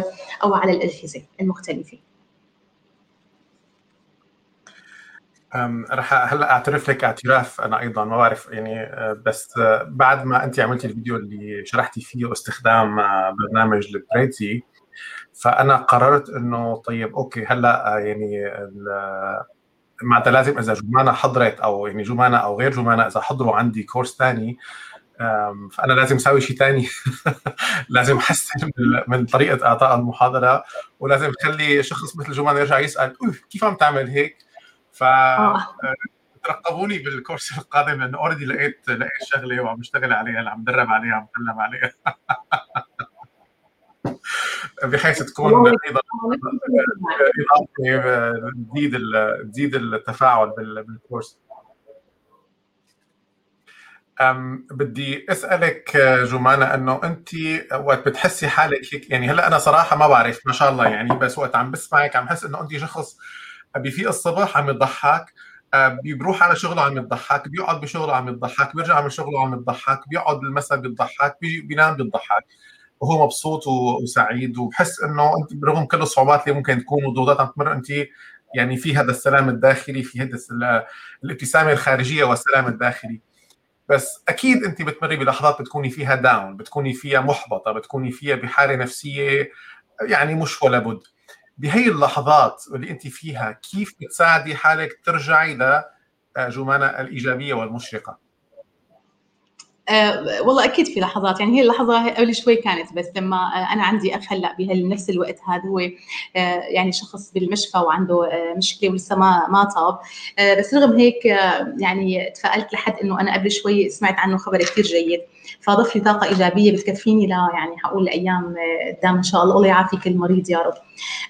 أو على الأجهزة المختلفة. رح هلأ أعترف لك اعتراف. أنا أيضا ما بعرف يعني بس بعد ما انت عملتي الفيديو اللي شرحتي فيه استخدام برنامج البريتي فأنا قررت إنه طيب okay هلأ يعني معناتها لازم إذا جمانة حضرت أو يعني جمانة أو غير جمانة إذا حضروا عندي course ثاني فأنا لازم أسوي شيء ثاني لازم أحسن من طريقة إعطاء المحاضرة ولازم اخلي شخص مثل جمانة يرجع يسأل كيف عم تعمل هيك؟ ف آه. ترقبوني بالكورس القادم لأنه اوريدي لقيت لقيت شغله وعم بشتغل عليها عم بدرب عليها عم بتعلم عليها بحيث تكون أيضا تزيد تزيد التفاعل بالكورس. أم بدي أسألك جمانة إنه أنت وقت بتحسي حالك هيك؟ يعني هلأ أنا صراحة ما بعرف ما شاء الله يعني بس وقت عم بسمعك عم بحس إنه أنت شخص بيفيق الصبح عم يضحك آه، بيروح على شغله عم يضحك بيقعد بشغله عم يضحك بيرجع من شغله عم يضحك بيقعد بالمساء بيضحك بينام بيضحك. وهو مبسوط وسعيد وبحس إنه أنت برغم كل الصعوبات اللي ممكن تكون وضغوطات عم تمر أنت يعني في هذا السلام الداخلي في هذا الابتسامة الخارجية والسلام الداخلي. بس أكيد أنت بتمري بلحظات بتكوني فيها داون بتكوني فيها محبطة بتكوني فيها بحالة نفسية يعني مش ولا بد. بهي اللحظات اللي أنت فيها كيف بتساعدي حالك ترجعي لجمانة الإيجابية والمشرقة؟ أه والله أكيد في لحظات يعني هي اللحظة قبل شوي كانت بس لما أنا عندي أخ هلأ بهالنفس الوقت هذا هو أه يعني شخص بالمشفى وعنده أه مشكلة ولسه ما ما طاب. بس رغم هيك يعني تفائلت لحد إنه أنا قبل شوي سمعت عنه خبر كثير جيد. فاضف لي طاقة إيجابية بتكفيني ل يعني حقول لأيام قدام إن شاء الله. الله يعافي كل مريض يا رب.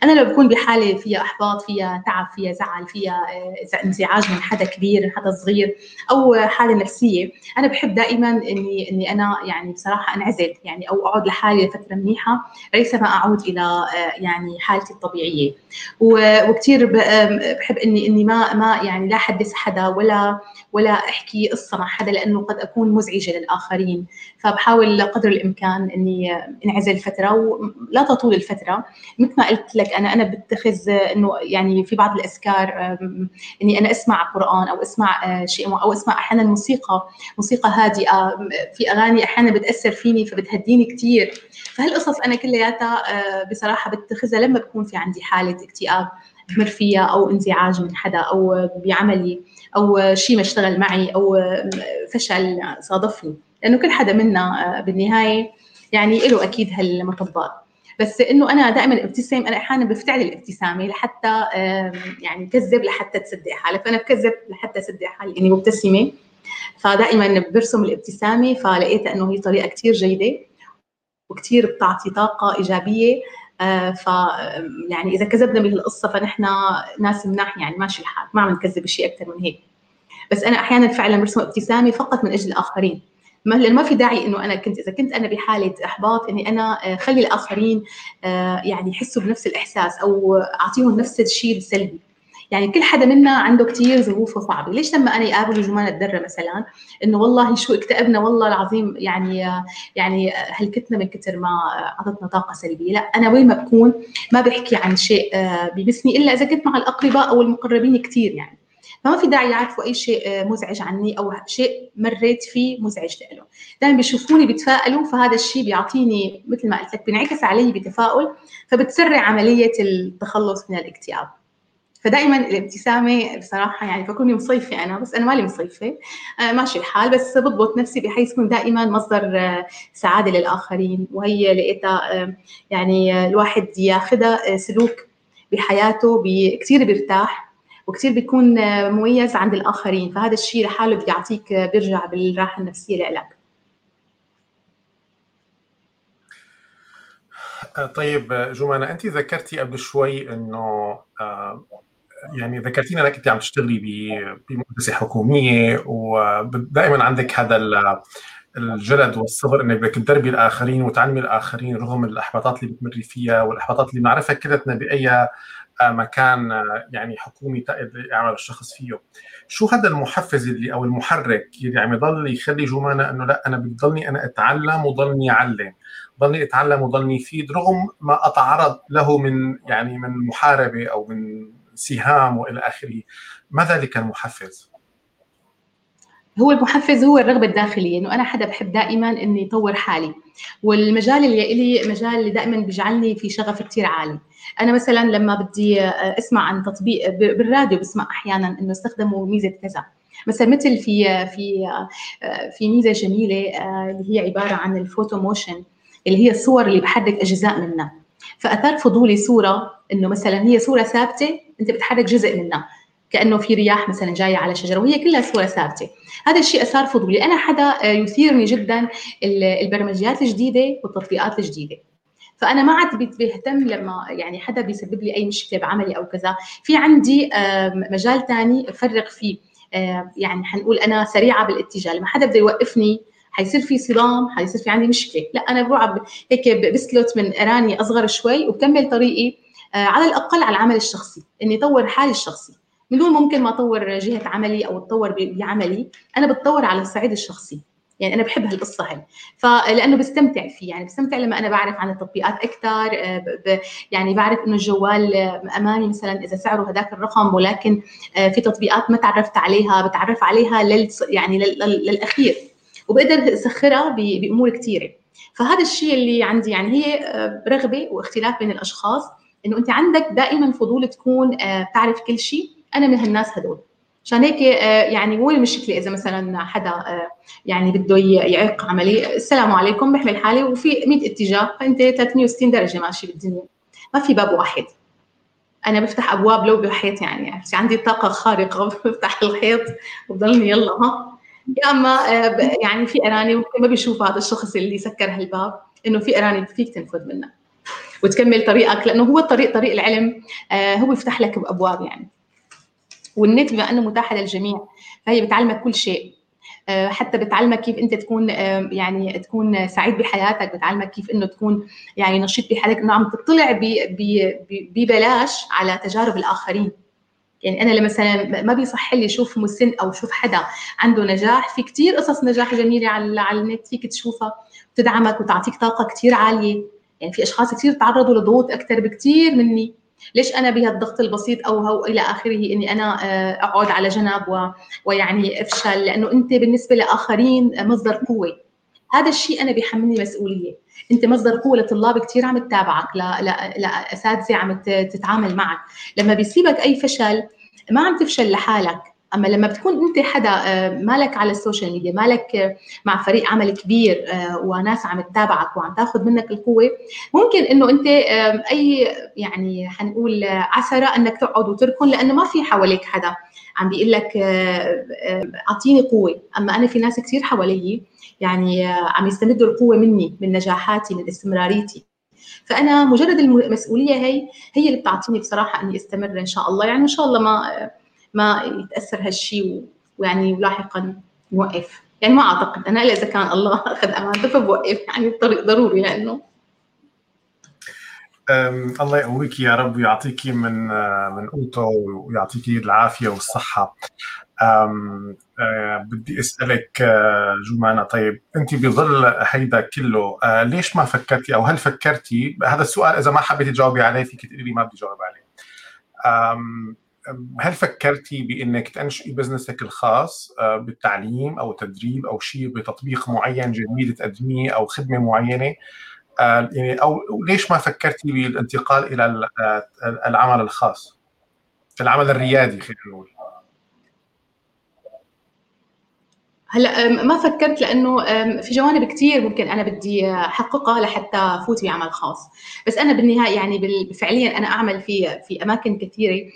أنا لو بكون بحالة فيها إحباط فيها تعب فيها زعل فيها آه، انزعاج من حدا كبير حدا صغير أو حالة نفسية أنا بحب دائما إني إني أنا يعني بصراحة أنعزل يعني أو أقعد لحالي لفترة منيحة ليس ما أعود إلى آه، يعني حالتي الطبيعية. وكثير بحب إني إني ما ما يعني لا أحدث حدا ولا ولا أحكي قصة مع حدا لأنه قد أكون مزعجة للآخرين. فبحاول قدر الإمكان إني انعزل فتره ولا تطول الفترة. مثل ما قلت لك أنا أنا بتخذ إنه يعني في بعض الأذكار إني أنا أسمع قرآن أو أسمع آه، شيء أو أسمع أحيانا موسيقى موسيقى هادئة في أغاني أحيانا بتأثر فيني فبتهديني كثير فهالقصص أنا كلياتها آه، بصراحة بتخذها لما بكون في عندي حالة اكتئاب بمر فيها أو انزعاج من حدا أو بعملي أو شيء ما اشتغل معي أو فشل صادفني. لأنه كل حدا منا آه، بالنهاية يعني له أكيد هالمطبات. بس إنه أنا دائما ابتسم أنا أحيانا بفتعل الابتسامة لحتى يعني كذب لحتى تصدق حالي. فأنا بكذب لحتى اصدق حالي إني مبتسمة. فدائما برسم الابتسامة فلقيت إنه هي طريقة كثير جيدة وكثير بتعطي طاقة إيجابية. آه، ف يعني إذا كذبنا بهالقصة فنحن ناس مناح يعني ماشي الحال. ما عم نكذب شيء أكثر من هيك. بس أنا أحيانا فعلا برسم ابتسامة فقط من أجل الآخرين. ما لأنه ما في داعي إنه أنا كنت إذا كنت أنا بحالة إحباط إني أنا آه، الآخرين آه، يعني يحسوا بنفس الإحساس أو أعطيهم نفس الشيء السلبي. يعني كل حدا منا عنده كثير ظروفه صعبة. ليش لما أنا اقابل جمانة الدرة مثلا إنه والله شو اكتئبنا والله العظيم يعني يعني هلكتنا من كثر ما أعطتنا طاقة سلبية؟ لا أنا وين ما بكون ما بحكي عن شيء آه، بيمسني إلا إذا كنت مع الأقرباء أو المقربين كثير يعني. فما في داعي يعرفوا أي شيء آه، مزعج عني أو شيء مريت فيه مزعج لهم دائما بيشوفوني بيتفائلوا فهذا الشيء بيعطيني مثل ما قلت لك بينعكس علي بتفاؤل فبتسرع عملية التخلص من الاكتئاب. فدائما الابتسامة بصراحة يعني بكوني مصيفه أنا بس أنا مالي مصيفة آه ماشي الحال بس بضبط نفسي بحيث يكون دائما مصدر آه سعادة للآخرين. وهي لقيتها يعني الواحد ياخذها سلوك بحياته كثير بيرتاح. وكثير بيكون آه، مميز عند الآخرين فهذا الشيء لحاله بيعطيك آه، بيرجع بالراحة النفسية لك طيب جمانة أنت ذكرتي قبل شوي أنه يعني ذكرتينا إنك أنت عم تشتغلي بمؤسسة حكومية ودائما عندك هذا الجلد والصبر إنك بدك تدربي الآخرين وتعلمي الآخرين رغم الأحباطات اللي بتمري فيها والأحباطات اللي بنعرفها كلتنا بأي مكان يعني حكومي يعمل الشخص فيه. شو هذا المحفز اللي أو المحرك اللي عم يضل يخلي جمانة إنه لا أنا بضلني أنا أتعلم وضلني أعلم. ضلني أتعلم وضلني افيد رغم ما أتعرض له من يعني من محاربة أو من سهام وإلى آخره. ما ذلك المحفز؟ هو المحفز هو الرغبة الداخلية إنه أنا حدا بحب دائما إني اطور حالي. والمجال اللي لي مجال اللي دائما بيجعلني في شغف كثير عالي. أنا مثلا لما بدي أسمع عن تطبيق بالراديو بسمع أحيانا إنه استخدموا ميزة كذا. مثلا مثل في في في ميزة جميلة اللي هي عبارة عن ال photo motion اللي هي الصور اللي بحرك أجزاء منها. فأثار فضولي صورة إنه مثلا هي صورة ثابتة أنت بتحرك جزء منها. كأنه في رياح مثلا جاية على شجرة وهي كلها صورة ثابتة. هذا الشيء اثار فضولي. أنا حدا آه، يثيرني جدا البرمجيات الجديدة والتطبيقات الجديدة. فأنا ما عاد بهتم لما يعني حدا بيسبب لي أي مشكلة بعملي أو كذا. في عندي مجال ثاني افرغ فيه. يعني حنقول أنا سريعة بالاتجاه. لما حدا بده يوقفني حيصير في صدام حيصير في عندي مشكلة. لا أنا بروح هيك بسلت من أراني أصغر شوي وبكمل طريقي آه، على الأقل على العمل الشخصي إني اطور حالي الشخصي. من دون ممكن ما أطور جهة عملي أو اتطور بعملي أنا بتطور على الصعيد الشخصي. يعني أنا بحب هالقصة هي فلانه بستمتع فيه. يعني بستمتع لما أنا بعرف عن التطبيقات أكثر آه، يعني بعرف إنه الجوال أمامي مثلا إذا سعره هذاك الرقم ولكن آه، في تطبيقات ما تعرفت عليها بتعرف عليها لل يعني للأخير. وبقدر أسخرها بأمور كثيره فهذا الشيء اللي عندي يعني هي رغبة واختلاف بين الأشخاص إنه أنت عندك دائما فضول تكون آه، تعرف كل شيء. أنا من هالناس هدول. عشان هيك آه، يعني وين المشكلة إذا مثلا حدا آه، يعني بده يعيق عملي. السلام عليكم بحمل حالي وفي 100 اتجاه. فأنت 360 درجة ماشي بالدنيا. ما في باب واحد. أنا بفتح أبواب لو بحيط يعني. عندي طاقة خارقة بفتح الحيط وبضلني يلا ها؟ يا أما يعني في أراني ممكن ما بيشوف هذا الشخص اللي سكر هالباب إنه في أراني فيك تنفذ منها وتكمل طريقك لأنه هو الطريق طريق العلم آه، هو يفتح لك ابواب يعني. والنت بما إنه متاح للجميع. فهي بتعلمك كل شيء. حتى بتعلمك كيف أنت تكون يعني تكون سعيد بحياتك بتعلمك كيف إنه تكون يعني نشيط بحياتك. انه عم تطلع ببلاش على تجارب الآخرين. يعني أنا مثلا ما بيصح لي أشوف مسن أو أشوف حدا عنده نجاح في كثير قصص نجاح جميلة على على النت فيك تشوفها تدعمك وتعطيك طاقة كثير عالية. يعني في أشخاص كثير تعرضوا لضغوط أكثر بكثير مني. ليش أنا بهالضغط البسيط أو هو إلى آخره إني أنا آه، أقعد على جنب و... ويعني أفشل؟ لأنه أنت بالنسبة لآخرين مصدر قوة. هذا الشيء أنا بيحملني مسؤولية. أنت مصدر قوة لطلاب كثير عم تتابعك لاساتذه عم تتعامل معك. لما بيصيبك أي فشل ما عم تفشل لحالك. أما لما بتكون أنت حدا آه، مالك على السوشيال ميديا مالك آه، مع فريق عمل كبير آه، وناس عم تتابعك وعم تاخذ منك القوة ممكن إنه أنت أي يعني حنقول عثرة إنك تقعد وتركن لأنه ما في حواليك حدا. عم بيقول لك أعطيني قوة. أما أنا في ناس كثير حوالي يعني عم يستمدوا القوة مني من نجاحاتي من استمراريتي. فأنا مجرد المسؤولية هي هي اللي بتعطيني بصراحة إني أستمر إن شاء الله. يعني إن شاء الله ما ما يتأثر هالشيء ويعني لاحقا يوقف يعني ما أعتقد. أنا إلا إذا كان الله أخذ امانته فبوقف يعني الطريق ضروري لأنه الله يقويك يا رب ويعطيكي من من قوته ويعطيكي العافية والصحة. أم أه بدي أسألك جمانة طيب أنت بظل هيدا كله أه ليش ما فكرتي أو هل فكرتي؟ هذا السؤال إذا ما حبيتي تجاوبي عليه فيك تقولي لي ما بدي جاوب عليه. هل فكرتي بإنك تنشئي بزنسك الخاص آه، بالتعليم أو تدريب أو شيء بتطبيق معين جديد تقدميه أو خدمة معينة؟ آه، يعني أو ليش ما فكرتي بالانتقال إلى آه، العمل الخاص؟ العمل الريادي خلينا نقول. هلا ما فكرت لأنه في جوانب كثير ممكن أنا بدي أحققها لحتى أفوت بعمل خاص. بس أنا بالنهاية يعني فعليا أنا أعمل في في أماكن كثيره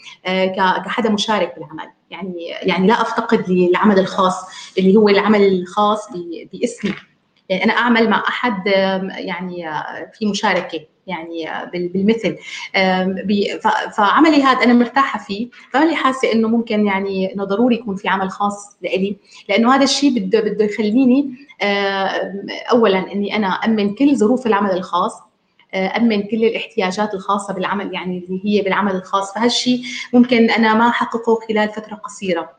كحدا مشارك بالعمل. يعني يعني لا أفتقد للعمل الخاص اللي هو العمل الخاص باسمي. يعني أنا أعمل مع أحد يعني في مشاركة. يعني آه، بالمثل. فعملي هذا أنا مرتاحة فيه. فماني حاسة إنه ممكن يعني إنه ضروري يكون في عمل خاص لإلي لأنه هذا الشيء بده بده يخليني اولا إني أنا أمن كل ظروف العمل الخاص آه، أمن كل الاحتياجات الخاصة بالعمل يعني اللي هي بالعمل الخاص. فهالشيء ممكن أنا ما أحققه خلال فترة قصيرة.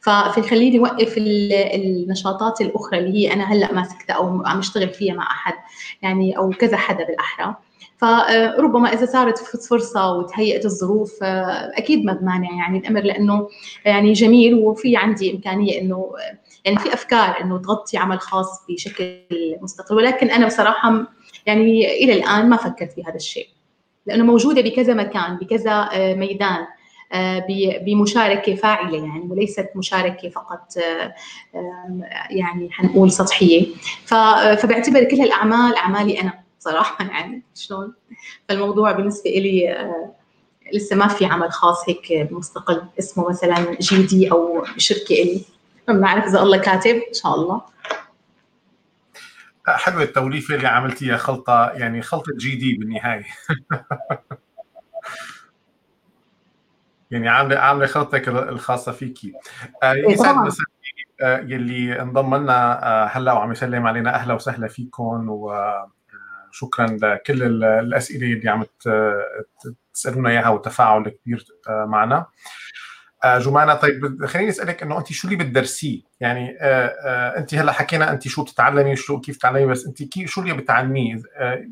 فخليني أوقف النشاطات الأخرى اللي هي أنا هلأ ماسكتها أو عم أشتغل فيها مع أحد يعني أو كذا حدا بالأحرى. فربما إذا صارت فرصة وتهيئت الظروف أكيد ما بمانع يعني الأمر لأنه يعني جميل وفي عندي إمكانية إنه يعني في أفكار إنه تغطي عمل خاص بشكل مستقل. ولكن أنا بصراحة يعني إلى الآن ما فكرت في هذا الشيء. لأنه موجودة بكذا مكان بكذا ميدان بمشاركة فاعلة يعني وليست مشاركة فقط يعني حنقول سطحية. فبعتبر كل هالاعمال أعمالي أنا. صراحة يعني شلون؟ فالموضوع بالنسبة لي آه، لسه ما في عمل خاص هيك مستقل اسمه مثلا جي دي أو شركة إلي. ما بنعرف إذا الله كاتب إن شاء الله. حلوة التوليفة اللي عملتيها خلطة يعني خلطة جي دي بالنهاية. يعني عاملة عاملة خلطتك الخاصة فيكي. آه يسعد مساء آه يلي انضم لنا آه هلأ وعم يسلم علينا أهلا وسهلا فيكم و شكرا لكل الأسئلة اللي عم تسألونا إياها والتفاعل الكبير آه، معنا آه، جمانة طيب خليني أسألك إنه أنت شو اللي بتدرسيه؟ يعني آه، أنت هلأ حكينا أنت شو بتتعلمي شو كيف تتعلمي بس أنت شو اللي بتعلميه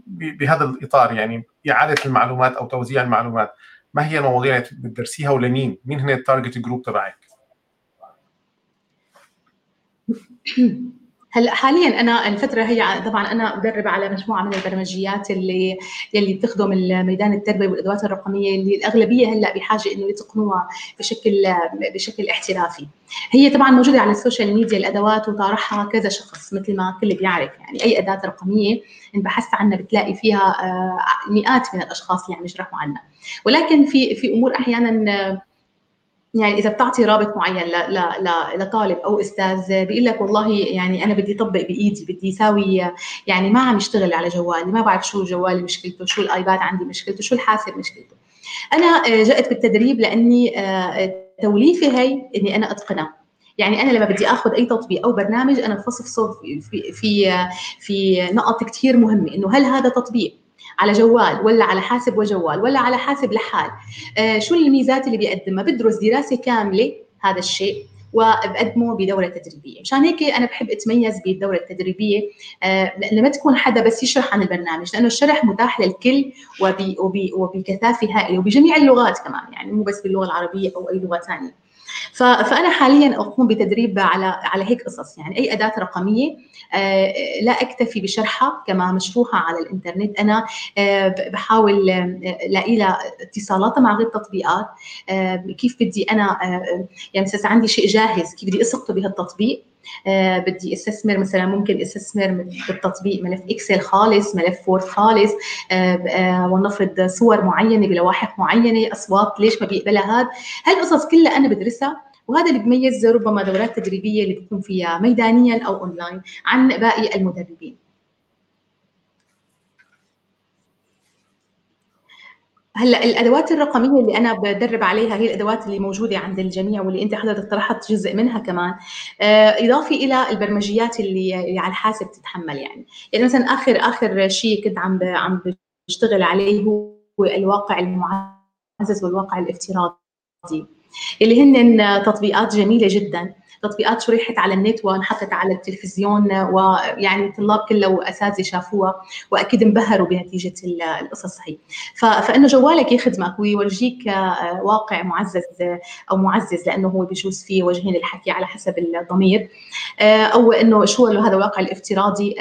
بهذا الإطار يعني إعادة المعلومات أو توزيع المعلومات ما هي المواضيع اللي بتدرسيها ولمين؟ مين هن ال target group تبعك؟ هلا حاليا أنا الفترة هي طبعا أنا مدربة على مجموعة من البرمجيات اللي يلي بتخدم الميدان التربوي والأدوات الرقمية اللي الأغلبية هلأ بحاجة إنه يتقنوها بشكل بشكل احترافي. هي طبعا موجودة على ال social media الأدوات وطارحها كذا شخص مثل ما كل بيعرف يعني أي أداة رقمية إن بحثت عنها بتلاقي فيها آه، مئات من الأشخاص اللي عم يشرحوا عنها. ولكن في في أمور أحيانا يعني إذا بتعطي رابط معين لطالب أو أستاذ بيقول لك والله يعني أنا بدي أطبق بإيدي بدي أساوي يعني ما عم يشتغل على جوالي ما بعرف شو جوالي مشكلته شو الآيباد عندي مشكلته شو الحاسب مشكلته. أنا جأت بالتدريب لأني آه، توليفي هي إني أنا أتقنها. يعني أنا لما بدي آخذ أي تطبيق أو برنامج أنا بفصفصه في في في نقط كثير مهمة إنه هل هذا تطبيق؟ على جوال ولا على حاسب وجوال ولا على حاسب لحال. آه شو الميزات اللي بيقدمها؟ بدرس دراسة كاملة هذا الشيء وبقدمه بدورة تدريبية. مشان هيك أنا بحب أتميز بالدورة التدريبية آه لأنه ما تكون حدا بس يشرح عن البرنامج لأنه الشرح متاح للكل وبكثافة هائلة وبجميع اللغات كمان يعني مو بس باللغة العربية أو أي لغة ثانية. فأنا حاليا أقوم بتدريب على على هيك قصص. يعني أي أداة رقمية آه، لا أكتفي بشرحها كما مشروحة على الإنترنت. أنا آه، بحاول ألاقي لها اتصالاتها مع غير تطبيقات. آه، كيف بدي أنا يعني عندي شيء جاهز كيف بدي أسقطه بهالتطبيق. آه بدي أستثمر مثلا ممكن أستثمر بالتطبيق ملف إكسل خالص ملف وورد خالص آه آه ولنفرض صور معينة بلوائح معينة أصوات ليش ما بيقبلها هذا؟ هالقصص كلها أنا بدرسها وهذا اللي بيميز ربما دورات تدريبية اللي بتكون فيها ميدانيا أو اونلاين عن باقي المدربين. هلا الأدوات الرقمية اللي أنا بدرب عليها هي الأدوات اللي موجودة عند الجميع واللي أنت حضرتك طرحت جزء منها كمان. آه، إضافة إلى البرمجيات اللي, اللي على الحاسب تتحمل يعني. يعني مثلا اخر آخر شيء كنت عم عم بشتغل عليه هو الواقع المعزز والواقع الافتراضي. اللي هن تطبيقات جميلة جدا. تطبيقات شرحت على النت وانحطت على التلفزيون ويعني الطلاب كلها وأساتذة شافوها وأكيد انبهروا بنتيجة القصص هي. فإنه جوالك يخدمك ويورجيك آه، واقع معزز أو معزز لأنه هو بيجوز فيه وجهين الحكي على حسب الضمير. آه، أو إنه شو هذا الواقع الافتراضي؟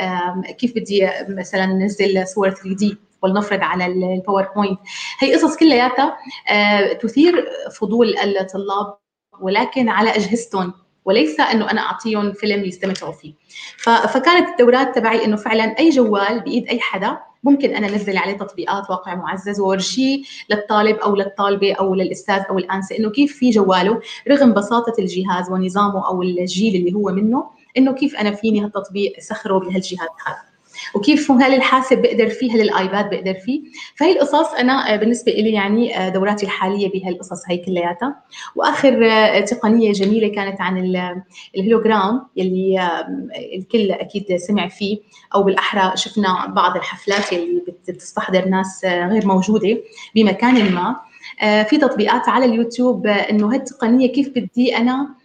كيف بدي مثلا ننزل صور 3 دي ولنفرض على الباوربوينت هي قصص كلياتها آه، تثير فضول الطلاب ولكن على أجهزتهم. وليس إنه أنا أعطيهم فيلم يستمتعوا فيه. فكانت الدورات تبعي إنه فعلا أي جوال بإيد أي حدا ممكن أنا أنزل عليه تطبيقات واقع معزز وورجيه للطالب أو للطالبة أو للأستاذ أو الأنسة إنه كيف في جواله رغم بساطة الجهاز ونظامه أو الجيل اللي هو منه إنه كيف أنا فيني هالتطبيق سخره بهالجهاز هذا. وكيف هل الحاسب بقدر فيه هل ال iPad بقدر فيه؟ فهي القصص أنا آه، بالنسبة لي يعني آه، دوراتي الحالية بهالقصص هي كلياتها. وآخر آه، تقنية جميلة كانت عن الهولوجرام يلي الكل أكيد سمع فيه أو بالأحرى شفنا بعض الحفلات اللي بتستحضر ناس غير موجودة بمكان ما. في تطبيقات على اليوتيوب إنه هالتقنية كيف بدي أنا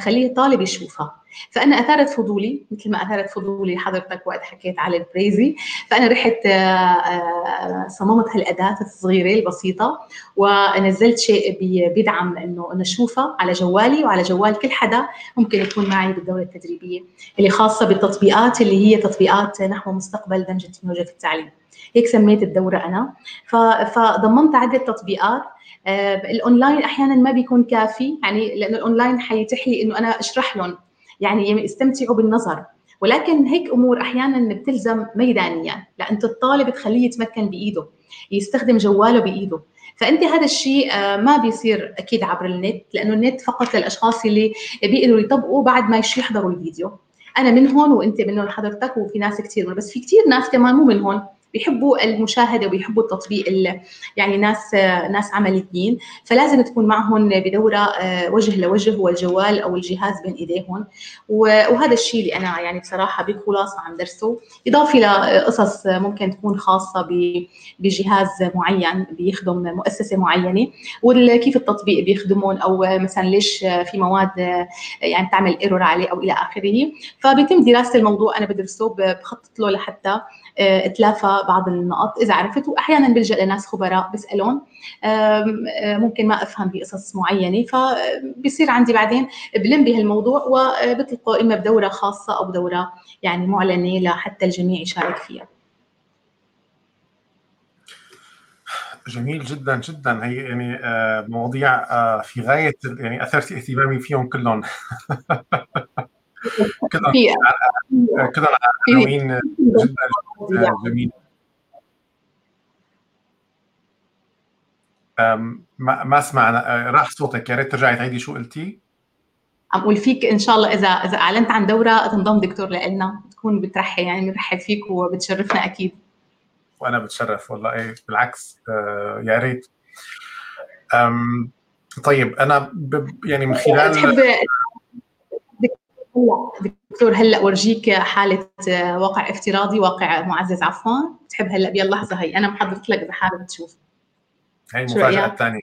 خليه طالب يشوفها. فأنا أثارت فضولي مثل ما أثارت فضولي حضرتك وقت حكيت على البريزي. فأنا رحت آه، آه، صممت هالأداة الصغيرة البسيطة ونزلت شيء بيدعم إنه إنه اشوفها على جوالي وعلى جوال كل حدا ممكن يكون معي بالدورة التدريبية اللي خاصة بالتطبيقات اللي هي تطبيقات نحو مستقبل دمج التكنولوجيا في التعليم. هيك سميت الدورة أنا. فضمنت عدة تطبيقات آه، الأونلاين أحيانا ما بيكون كافي يعني لأنه الأونلاين حيتيح لي إنه أنا أشرح لهم يعني يستمتعوا بالنظر. ولكن هيك أمور أحيانا بتلزم ميدانيا لأنه الطالب تخليه يتمكن بإيده يستخدم جواله بإيده. فأنت هذا الشيء آه، ما بيصير أكيد عبر النت لأنه النت فقط للأشخاص اللي بيقدروا يطبقوا بعد ما يحضروا الفيديو. أنا من هون وأنت من هون حضرتك وفي ناس كثير بس في كثير ناس كمان مو من هون. بيحبوا المشاهدة وبيحبوا التطبيق يعني ناس ناس عمليين. فلازم تكون معهم بدورة آه، وجه لوجه والجوال أو الجهاز بين إيديهم. وهذا الشيء اللي أنا يعني بصراحة بخلاصة عم درسه. إضافة لقصص ممكن تكون خاصة بجهاز معين بيخدم مؤسسة معينة. وكيف التطبيق بيخدمهم أو مثلا ليش في مواد يعني تعمل ايرور عليه أو إلى آخره. فبيتم دراسة الموضوع أنا بدرسه بخطط له لحتى اتلافى بعض النقط. إذا عرفت واحيانا بلجأ لناس خبراء بسألهم ممكن ما أفهم بقصص معينة. فبصير عندي بعدين بلم بهالموضوع وبطلقه إما بدورة خاصة أو بدورة يعني معلنة لحتى الجميع يشارك فيها. جميل جدا جدا. هي يعني مواضيع في غاية يعني أثرت اهتمامي فيهم كلهم. كلهم. كلهم عناوين جدا. جميله ما ما سمعنا راح صوتك. يا ريت ترجعي تعيدي شو قلتي؟ عم أقول فيك إن شاء الله إذا إذا أعلنت عن دورة تنضم دكتور لنا تكون بترحب يعني بنرحب فيك وبتشرفنا أكيد. وأنا بتشرف والله. إيه بالعكس آه يا ريت. طيب أنا يعني من خلال هلا دكتور هلا ورجيك حالة واقع افتراضي واقع معزز عفوا. بتحب هلا بهاللحظه هي. أنا محضرت لك اذا حابب تشوف. هي المفاجاه الثانية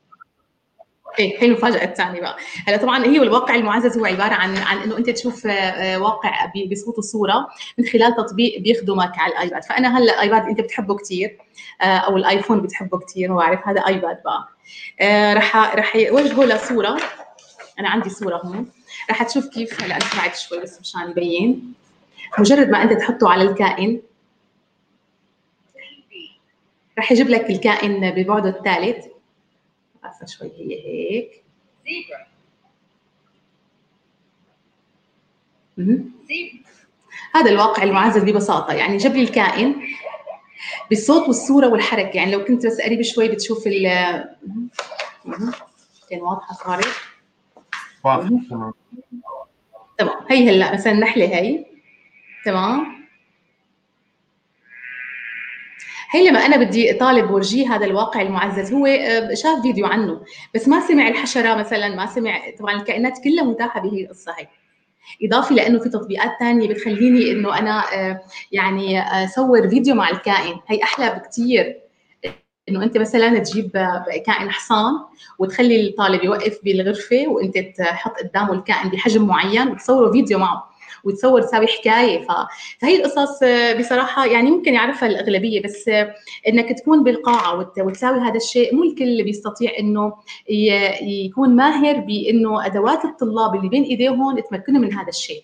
إيه هي المفاجاه الثانية بقى. هلا طبعا هي الواقع المعزز هو عبارة عن عن إنه أنت تشوف واقع بصوت وصوره من خلال تطبيق بيخدمك على الآيباد. فأنا هلا الايباد أنت بتحبه كثير أو الآيفون بتحبه كثير ما بعرف هذا آيباد بقى. رح رح يوجهه لصورة. أنا عندي صورة هون. رح تشوف كيف. هلا أنا سمعت شوي بس مشان يبين. مجرد ما أنت تحطه على الكائن رح يجيب لك الكائن ببعده الثالث. عارفه شوي هي هيك. هذا الواقع المعزز ببساطة. يعني جاب لي الكائن بالصوت والصورة والحركة. يعني لو كنت بس قريب شوي بتشوف ال كان واضحة صارت. تمام. هي هلا مثلا النحله هي. تمام. هي لما أنا بدي طالب ورجيه هذا الواقع المعزز هو شاف فيديو عنه بس ما سمع الحشرة مثلا ما سمع طبعا الكائنات كلها متاحة بهي القصة هي. إضافة لأنه في تطبيقات ثانية بتخليني إنه أنا يعني اصور فيديو مع الكائن. هي أحلى بكثير إنه أنت مثلا تجيب كائن حصان وتخلي الطالب يوقف بالغرفة وأنت تحط قدامه الكائن بحجم معين وتصوروا فيديو معه وتصور تساوي حكاية. فهي القصص بصراحة يعني ممكن يعرفها الأغلبية بس إنك تكون بالقاعة وتساوي هذا الشيء مو الكل بيستطيع إنه يكون ماهر بإنه أدوات الطلاب اللي بين إيديهم تمكنهم من هذا الشيء.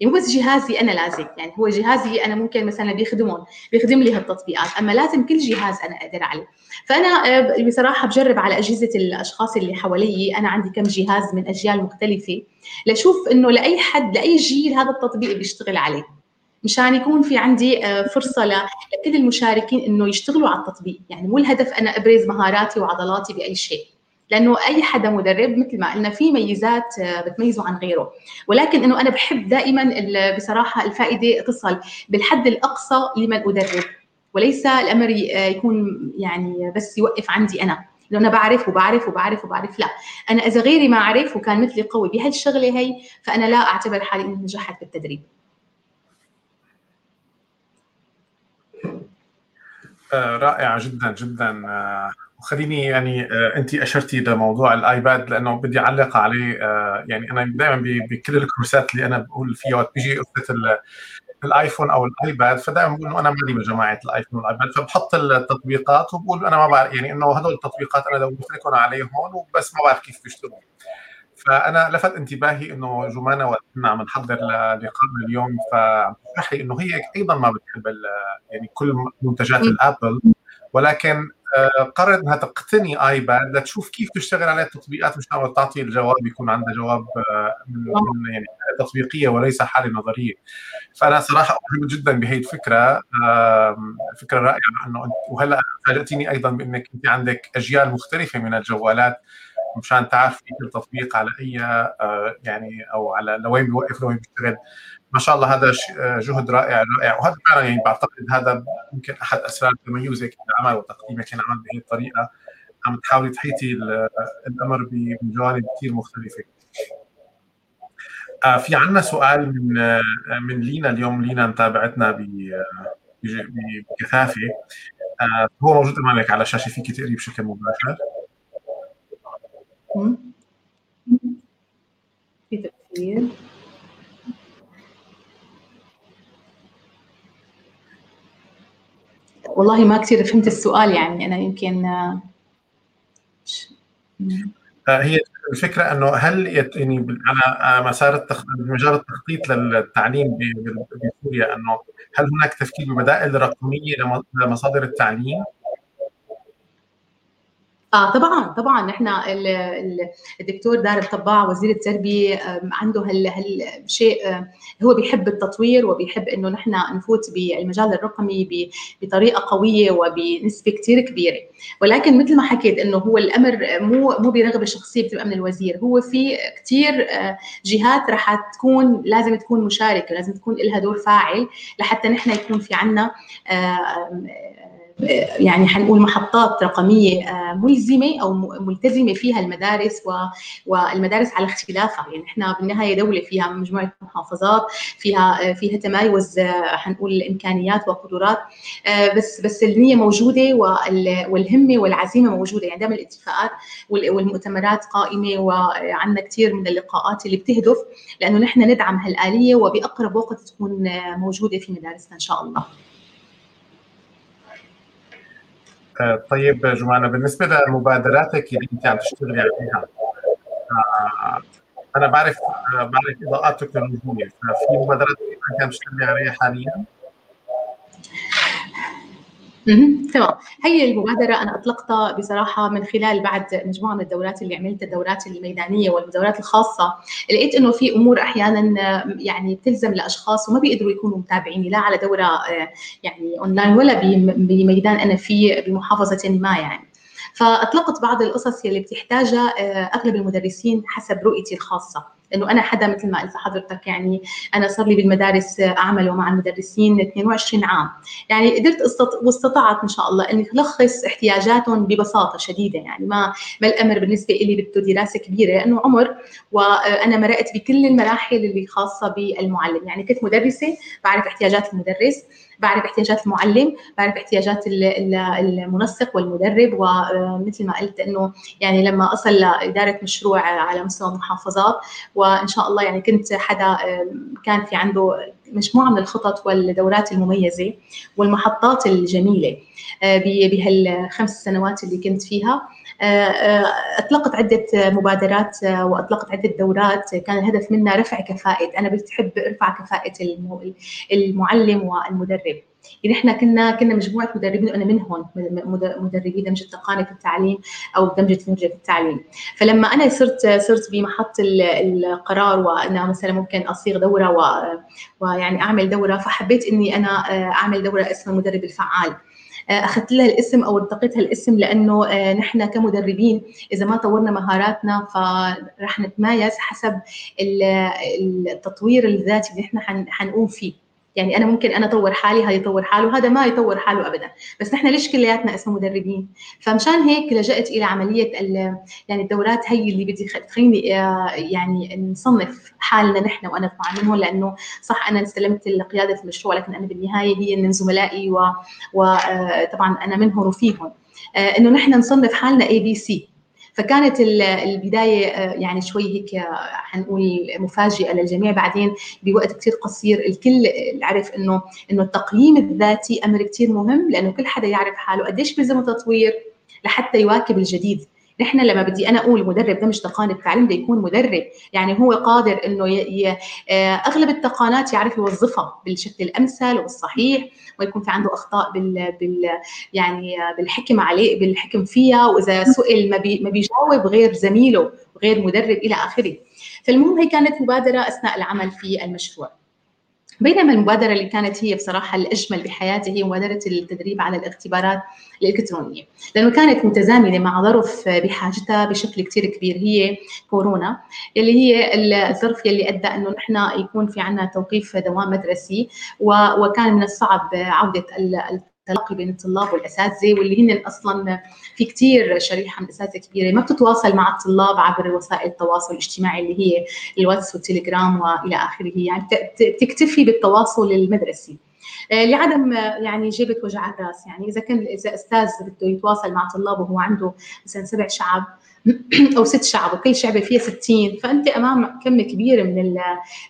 يعني بس جهازي أنا لازم يعني هو جهازي أنا ممكن مثلا بيخدمهم بيخدم لي هالتطبيقات أما لازم كل جهاز أنا أقدر عليه. فأنا بصراحة بجرب على أجهزة الأشخاص اللي حوالي أنا عندي كم جهاز من أجيال مختلفة لأشوف إنه لأي حد لأي جيل هذا التطبيق بيشتغل عليه. مشان يكون في عندي فرصة لكل المشاركين إنه يشتغلوا على التطبيق. يعني مو الهدف أنا أبرز مهاراتي وعضلاتي بأي شيء. لأنه أي حدا مدرب مثل ما قلنا في ميزات بتميزه عن غيره. ولكن إنه أنا بحب دائما بصراحة الفائدة تصل بالحد الأقصى لمن أدرب. وليس الأمر يكون يعني بس يوقف عندي أنا. لأنه أنا بعرف وبعرف وبعرف وبعرف لا. أنا إذا غيري ما عرف وكان مثلي قوي بهالشغلة هي فأنا لا أعتبر حالي اني نجحت بالتدريب. رائعه جدا جدا وخليني يعني انت أشرتي لموضوع ال iPad لأنه بدي أعلق عليه يعني أنا دائما بكل الكورسات اللي أنا بقول فيها وقت بيجي قصة ال iPhone أو ال iPad فدائما بقول إنه أنا مالي بجماعة ال iPhone وال iPad فبحط التطبيقات وبقول أنا ما بعرف يعني إنه هدول التطبيقات أنا دورت لكم عليهم وبس ما بعرف كيف بيشتغلوا. فأنا لفت انتباهي إنه جمانة وقتنا عم نحضر للقائنا اليوم فبتشرح لي إنه هي أيضا ما بتحب يعني كل منتجات الآبل ولكن قررت انها تقتني آيباد لتشوف كيف تشتغل عليه التطبيقات مشان تعطي الجواب يكون عندها جواب من يعني تطبيقية وليس حالة نظرية. فأنا صراحة اعجبت جدا بهي الفكرة فكرة رائعة إنه وهلأ فاجأتيني أيضا بإنك أنت عندك أجيال مختلفة من الجوالات مشان تعرفي كل تطبيق على أي يعني أو على لوين بيوقف لوين بيشتغل. ما شاء الله هذا جهد رائع رائع وهذا فعلا يعني بعتقد هذا يمكن أحد اسرار تميزك بالعمل وتقديمك للعمل بهي الطريقة عم تحاولي تحيطي الأمر بجوانب كثير مختلفة. آه في عندنا سؤال من آه من لينا اليوم لينا متابعتنا بكثافة آه هو موجود امامك على الشاشه فيك تقري بشكل مباشر. في تأثير والله ما كثير فهمت السؤال يعني أنا يمكن هي الفكرة إنه هل يعني على مسار. مجال التخطيط للتعليم بسوريا إنه هل هناك تفكير ببدائل رقمية لمصادر التعليم؟ آه طبعا طبعا. نحن الدكتور دار الطباع وزير التربية عنده هال هالشيء هو بيحب التطوير وبيحب إنه نحن نفوت بالمجال الرقمي بطريقة قوية وبنسبة كثير كبيرة. ولكن مثل ما حكيت إنه هو الأمر مو مو برغبة شخصية بتبقى من الوزير. هو في كثير جهات رح تكون لازم تكون مشاركة لازم تكون لها دور فاعل لحتى نحن يكون في عنا يعني حنقول محطات رقمية ملزمة أو ملتزمة فيها المدارس والمدارس على اختلافها. يعني إحنا بالنهاية دولة فيها مجموعة محافظات فيها فيها تمايز حنقول الامكانيات وقدرات. بس بس النية موجودة والهمة والعزيمة موجودة. يعني دائما الاتفاقات والمؤتمرات قائمة وعندنا كثير من اللقاءات اللي بتهدف لأنه نحن ندعم هالآلية وبأقرب وقت تكون موجودة في مدارسنا إن شاء الله. آه، طيب جمانة بالنسبة لمبادراتك اللي انت عم تشتغلي عليها أنا بعرف بعرف اضاءات تكنولوجيه ففي مبادرات انت عم تشتغلي عليها حاليا؟ تمام. هي المبادرة أنا أطلقتها بصراحة من خلال بعد مجموعة من الدورات اللي عملتها الدورات الميدانية والدورات الخاصة. لقيت إنه في أمور أحيانا يعني بتلزم لأشخاص وما بيقدروا يكونوا متابعيني لا على دورة يعني أونلاين ولا بميدان أنا فيه بمحافظة ما يعني. فأطلقت بعض القصص اللي بتحتاجها أغلب المدرسين حسب رؤيتي الخاصة. إنه أنا حدا مثل ما قلت لحضرتك يعني أنا صار لي بالمدارس أعمل مع المدرسين 22 عام. يعني قدرت واستطعت إن شاء الله إني ألخص احتياجاتهم ببساطة شديدة يعني ما ما الامر بالنسبة لي بده دراسة كبيرة لأنه عمر وأنا مرقت بكل المراحل اللي خاصة بالمعلم. يعني كنت مدرسة بعرف احتياجات المدرس بعرف احتياجات المعلم بعرف احتياجات المنسق والمدرب ومثل ما قلت إنه يعني لما أصل لإدارة مشروع على مستوى المحافظات وإن شاء الله يعني كنت حدا كان في عنده مجموعة من الخطط والدورات المميزة والمحطات الجميلة آه، بهالخمس سنوات اللي كنت فيها. أطلقت عدة مبادرات وأطلقت عدة دورات. كان الهدف منها رفع كفاءة. أنا بحب أرفع كفاءة المعلم والمدرب. يعني إحنا كنا كنا مجموعة مدربين وأنا منهم مدربي دمج التقني في التعليم أو دمج التكنولوجيا في التعليم. فلما أنا صرت صرت بمحط القرار وأنا مثلا ممكن أصيغ دورة ويعني أعمل دورة فحبيت إني أنا أعمل دورة اسمها المدرب الفعال. أخذت لها الاسم أو ارتقيتها الاسم لأنه نحن كمدربين إذا ما طورنا مهاراتنا فرح نتميز حسب التطوير الذاتي اللي إحنا حنقوم فيه. يعني أنا ممكن أنا أطور حالي هذا يطور حاله هذا ما يطور حاله ابدا. بس نحن ليش كلياتنا اسمه مدربين؟ فمشان هيك لجأت إلى عملية يعني الدورات هي اللي بدي تخليني آه، يعني نصنف حالنا نحن وأنا اطمع منهم لأنه صح أنا استلمت قيادة المشروع لكن أنا بالنهاية هي من زملائي وطبعا آه، أنا منهم وفيهم. آه، إنه نحن نصنف حالنا اي بي سي فكانت البداية آه، يعني شوي هيك آه، حنقول مفاجئة للجميع بعدين بوقت كثير قصير. الكل عرف إنه إنه التقييم الذاتي أمر كثير مهم لأنه كل حدا يعرف حاله. قديش بيلزمه تطوير لحتى يواكب الجديد. نحن لما بدي أنا أقول مدرب ده مش تقان التعليم ده يكون مدرب يعني هو قادر إنه. ي... آه، أغلب التقانات يعرف يوظفها بالشكل الأمثل والصحيح ويكون في عنده أخطاء بال, بال... يعني بالحكم عليه بالحكم فيها وإذا سئل ما, بي... ما بيجاوب غير زميله غير مدرب إلى آخره فالمهم هي كانت مبادرة أثناء العمل في المشروع بينما المبادرة اللي كانت هي بصراحة الأجمل بحياتي هي مبادرة التدريب على الاختبارات الإلكترونية. لأنه كانت متزامنة مع ظرف بحاجتها بشكل كتير كبير هي كورونا اللي هي الظرف يلي أدى أنه نحن يكون في عنا توقيف دوام مدرسي وكان من الصعب عودة التلاقي بين الطلاب والأساتذة واللي هن أصلا في كثير شريحة من الأساتذة كبيرة ما بتتواصل مع الطلاب عبر وسائل التواصل الاجتماعي اللي هي الواتس والتليجرام وإلى آخره. يعني بتكتفي بالتواصل المدرسي. آه، لعدم يعني جيبة وجع الرأس. يعني إذا كان إذا أستاذ بده يتواصل مع طلابه وهو عنده مثلا سبع شعب أو ست شعب وكل شعبة فيها 60 فأنت أمام كم كبير من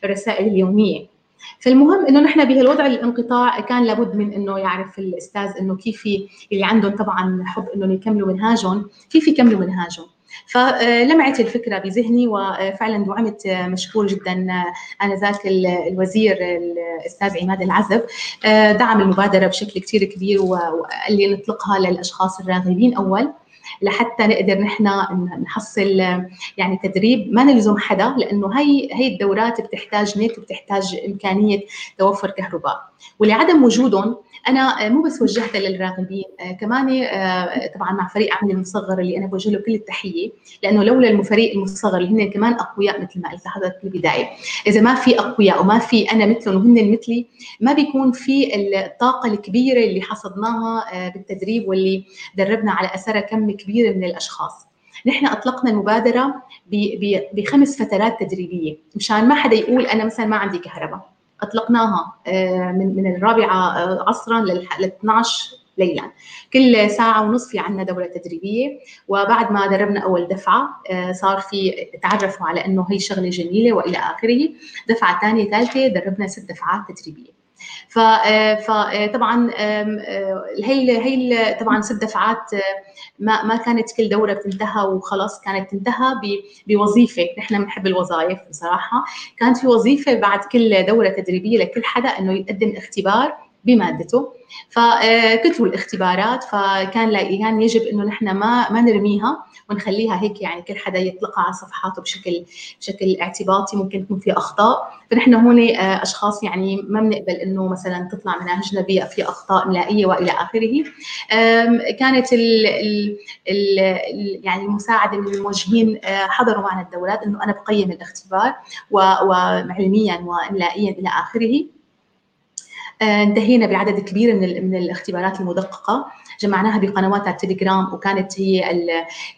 الرسائل اليومية. فالمهم إنه نحن بهالوضع الانقطاع كان لابد من إنه يعرف الأستاذ إنه كيف اللي عندهم طبعا حب انهم يكملوا منهاجهم كيف يكملوا منهاجهم. فلمعت الفكرة بذهني وفعلا دعمت مشكور جدا انذاك الوزير الأستاذ عماد العزب. دعم المبادرة بشكل كثير كبير وقال لي نطلقها للأشخاص الراغبين أول. لحتى نقدر نحن نحصل يعني تدريب. ما نلزم حدا لأنه هي هي الدورات بتحتاج نت وبتحتاج إمكانية توفر كهرباء. ولعدم وجودهم أنا مو بس وجهتها للراغبين آه كمان آه طبعا مع فريق عملي المصغر اللي أنا بوجه له كل التحية لأنه لولا الفريق المصغر اللي هن كمان أقوياء مثل ما قلت لحضرتك في البداية. إذا ما في أقوياء وما في أنا مثلهم وهن مثلي ما بيكون في الطاقة الكبيرة اللي حصدناها آه بالتدريب واللي دربنا على أثرها كم كبير من الأشخاص. نحن أطلقنا المبادرة بخمس فترات تدريبية مشان ما حدا يقول أنا مثلا ما عندي كهرباء. أطلقناها من من الرابعة عصرا لل 12 ليلا. كل ساعة ونص في عنا دورة تدريبية. وبعد ما دربنا أول دفعة صار في تعرفوا على أنه هي شغلة جميلة وإلى آخره. دفعة ثانية ثالثة دربنا ست دفعات تدريبية. فطبعا هي هي طبعا ست دفعات ما ما كانت كل دورة بتنتهى وخلاص كانت تنتهى بوظيفة. نحن بنحب الوظائف بصراحة. كانت في وظيفة بعد كل دورة تدريبية لكل حدا إنه يقدم اختبار. بمادته. فكتبوا الاختبارات فكان كان يجب إنه نحن ما ما نرميها ونخليها هيك يعني كل حدا يطلقها على صفحاته بشكل بشكل اعتباطي ممكن يكون في أخطاء. فنحن هون أشخاص يعني ما بنقبل إنه مثلا تطلع مناهجنا في أخطاء املائيه وإلى آخره. كانت ال ال ال يعني المساعدة من الموجهين حضروا معنا الدورات إنه أنا بقيم الاختبار وعلميا واملائيا إلى آخره. انتهينا بعدد كبير من من الاختبارات المدققة. جمعناها بقنوات على التليجرام وكانت هي ال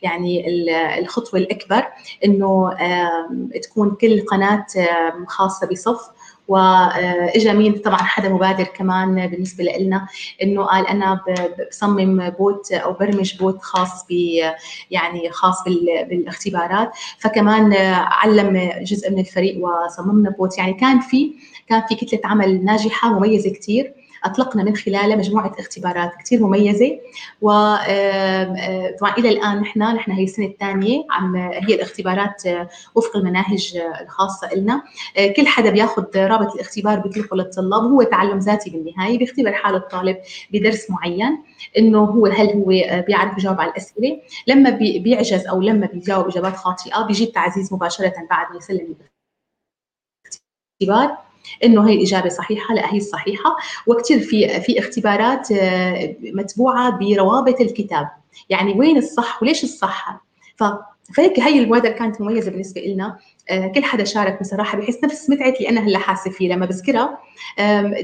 يعني ال الخطوة الأكبر إنه تكون كل قناة خاصة بصف وإجا مين؟ طبعا حدا مبادر كمان بالنسبة لنا إنه قال أنا بصمم bot أو برمج bot خاص ب يعني خاص بالاختبارات. فكمان علم جزء من الفريق وصممنا bot. يعني كان في كان في كتلة عمل ناجحة مميزة كثير أطلقنا من خلالها مجموعة اختبارات كثير مميزة. وطبعا إلى الآن نحن نحن هي السنة الثانية عم هي الاختبارات وفق المناهج الخاصة لنا كل حدا بياخذ رابط الاختبار بيطلقه للطلاب هو تعلم ذاتي بالنهاية بيختبر حاله الطالب بدرس معين إنه هو هل هو بيعرف يجاوب على الأسئلة. لما بيعجز أو لما بيجاوب إجابات خاطئة بيجي التعزيز مباشرة بعد ما يسلم الاختبار. إنه هي الاجابه صحيحة لا هي الصحيحه وكثير في في اختبارات متبوعة بروابط الكتاب. يعني وين الصح وليش الصح؟ ف فهيك هي المبادره كانت مميزة بالنسبة لنا كل حدا شارك بصراحة. بحس نفس متعة اللي أنا هلأ حاسة فيه لما بذكرها.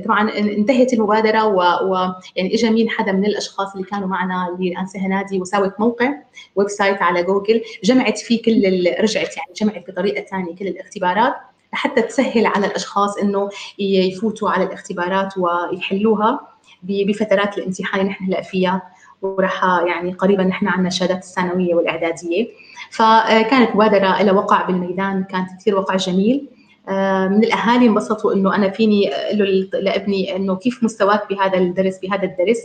طبعا انتهت المبادرة ويعني اجى مين حدا من الأشخاص اللي كانوا معنا اللي آنسة هنادي وساوت موقع website على جوجل جمعت فيه كل رجعت يعني جمعت بطريقة ثانية كل الاختبارات. لحتى تسهل على الأشخاص إنه يفوتوا على الاختبارات ويحلوها بفترات الامتحان اللي نحن هلأ فيها وراح يعني قريبا نحن عندنا الشهادات الثانوية والإعدادية. فكانت مبادرة لها وقع بالميدان كانت كثير وقع جميل. من الأهالي انبسطوا إنه أنا فيني له لابني إنه كيف مستواك بهذا الدرس بهذا الدرس.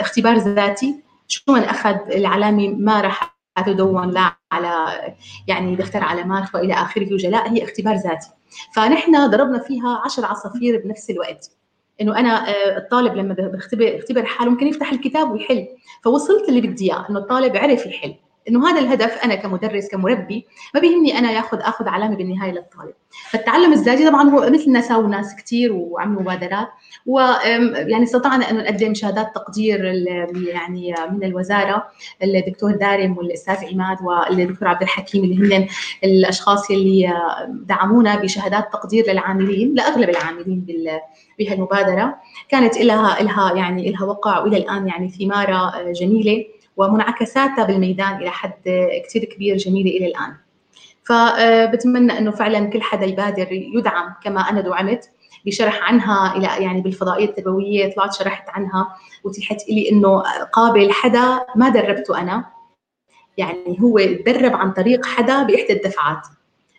اختبار ذاتي شو من أخذ العلامة ما راح تدون لا على يعني دفتر علامات وإلى آخره وجلاء هي اختبار ذاتي. فنحن ضربنا فيها عشر عصافير بنفس الوقت. إنه أنا الطالب لما بختبر اختبر حاله ممكن يفتح الكتاب ويحل. فوصلت اللي بدي إياه إنه الطالب عرف يحل إنه هذا الهدف أنا كمدرس كمربي ما بيهمني أنا ياخذ آخذ علامة بالنهاية للطالب. فالتعلم الذاتي طبعا هو مثلنا ساووا ناس كثير وعملوا مبادرات. ويعني استطعنا أنه نقدم شهادات تقدير يعني من الوزارة الدكتور دارم والأستاذ عماد والدكتور عبد الحكيم اللي هن الأشخاص اللي دعمونا بشهادات تقدير للعاملين لأغلب العاملين بهالمبادرة. كانت لها لها يعني لها وقع وإلى الآن يعني ثمارة جميلة. ومنعكساتها بالميدان إلى حد كثير كبير جميلة إلى الآن. فبتمنى إنه فعلا كل حدا يبادر يدعم كما أنا دعمت بشرح عنها إلى يعني بالفضائية التربوية طلعت شرحت عنها وتيحت لي إنه قابل حدا ما دربته أنا. يعني هو تدرب عن طريق حدا بإحدى الدفعات.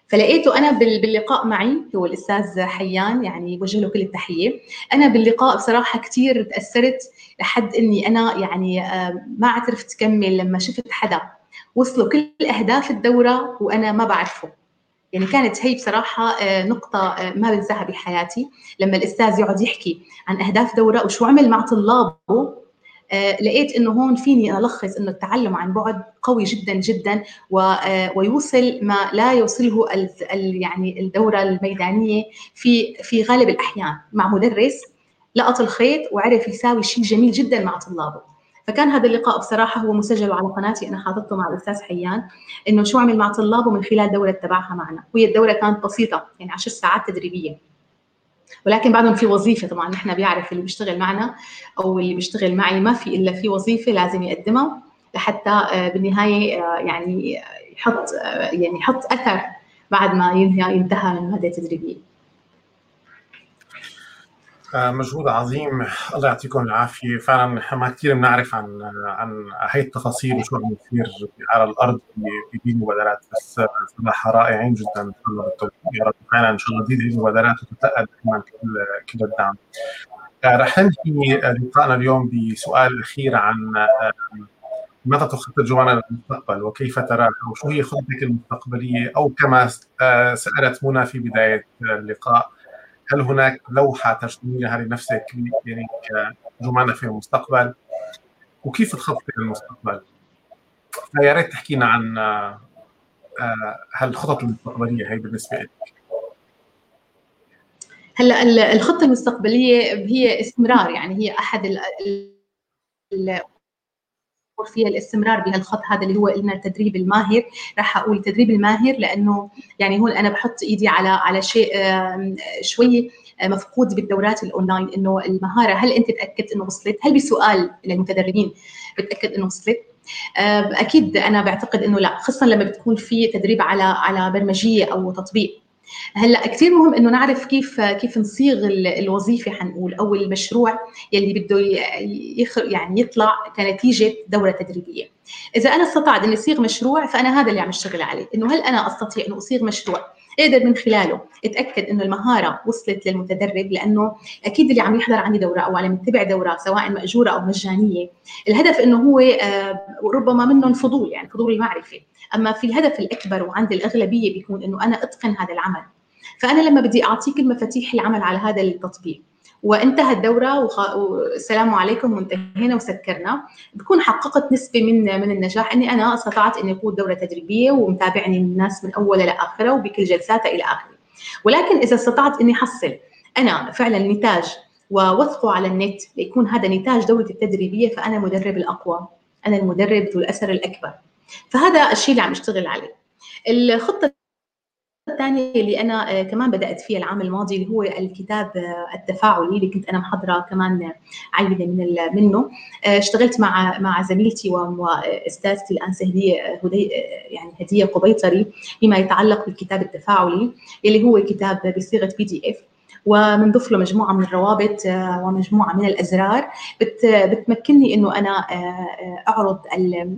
فلقيته أنا باللقاء معي هو الأستاذ حيان يعني وجه له كل التحية. أنا باللقاء بصراحة كثير تأثرت لحد إني أنا يعني ما عرفت كمل لما شفت حدا وصلوا كل أهداف الدورة وأنا ما بعرفه يعني كانت هي بصراحة نقطة ما بنساها بحياتي. لما الأستاذ يقعد يحكي عن أهداف دورة وشو عمل مع طلابه لقيت إنه هون فيني ألخص إنه التعلم عن بعد قوي جدا جدا ويوصل ما لا يوصله يعني الدورة الميدانية في في غالب الأحيان مع مدرس. لقط الخيط وعرف يساوي شيء جميل جدا مع طلابه. فكان هذا اللقاء بصراحة هو مسجل على قناتي أنا حاطته مع الاستاذ حيان إنه شو عمل مع طلابه من خلال دوره تبعها معنا. وهي الدوره كانت بسيطة يعني 10 ساعات تدريبية. ولكن بعدهم في وظيفة طبعا نحن بيعرف اللي بيشتغل معنا أو اللي بيشتغل معي ما في إلا في وظيفة لازم يقدمها لحتى آه، بالنهاية آه، يعني يحط آه، يعني يحط أثر بعد ما ينهي ينتهى من المادة التدريبية. مجهود عظيم. الله يعطيكم العافية. فعلا ما كثير بنعرف عن عن هي التفاصيل وشو عم يصير على الأرض في مبادرات بس صراحة رائعين جدا. إن شاء الله بالتوفيق. يا رب فعلا إن شاء الله تزيد المبادرات وتتقل كمان كل كل الدعم. رح ننهي لقائنا اليوم بسؤال اخير عن متى تخطط جوانا للمستقبل وكيف تراها وشو هي خطتك المستقبلية أو كما سألت منى في بداية اللقاء. هل هناك لوحة ترسميها لنفسك يعني كجمانه في المستقبل وكيف تخططي للمستقبل؟ فيا ريت تحكينا عن هالخطط آه، المستقبلية هي بالنسبة لك هلأ الخطة المستقبلية هي استمرار يعني هي أحد ال فيها الاستمرار بهالخط هذا اللي هو قلنا التدريب الماهر راح أقول التدريب الماهر لأنه يعني هون أنا بحط إيدي على على شيء شوي مفقود بالدورات الأونلاين إنه المهارة هل أنت تاكدت إنه وصلت؟ هل بسؤال للمتدربين بتأكد إنه وصلت؟ أكيد أنا بعتقد إنه لا خاصه لما بتكون في تدريب على على برمجية أو تطبيق هلا كثير مهم إنه نعرف كيف كيف نصيغ الوظيفة حنقول أو المشروع يلي بده يعني يطلع كنتيجة دورة تدريبية. إذا أنا استطعت إني أصيغ مشروع فأنا هذا اللي عم أشتغل عليه، إنه هل أنا أستطيع إنه أصيغ مشروع؟ أقدر من خلاله. أتأكد إنه المهارة وصلت للمتدرب لأنه أكيد اللي عم يحضر عندي دورة أو عم يتبع دورة سواء مأجورة أو مجانية الهدف إنه هو آه، ربما منهم فضول يعني فضول المعرفة. أما في الهدف الأكبر وعند الأغلبية بيكون إنه أنا أتقن هذا العمل. فأنا لما بدي اعطيك المفاتيح العمل على هذا التطبيق وانتهى الدورة والسلام عليكم وانتهينا وسكرنا بكون حققت نسبة من من النجاح إني أنا استطعت إني أقود دورة تدريبية ومتابعني الناس من اولها لاخرها وبكل جلساتها إلى آخره. ولكن إذا استطعت إني أحصل أنا فعلا نتاج ووثقه على النت ليكون هذا نتاج دورتي التدريبية فأنا مدرب الأقوى أنا المدرب ذو الأثر الأكبر. فهذا الشيء اللي عم اشتغل عليه. الخطة الثانية اللي أنا آه، كمان بدأت فيها العام الماضي اللي هو الكتاب آه، التفاعلي اللي كنت أنا محضرة كمان عينة من منه. آه، اشتغلت مع مع زميلتي وأستاذتي الآنسة هدية هدي يعني هدية قبيطري فيما يتعلق بالكتاب التفاعلي اللي هو كتاب بصيغة بي دي إف وبنضيف له مجموعة من الروابط ومجموعة من الأزرار. بتمكنني إنه أنا أعرض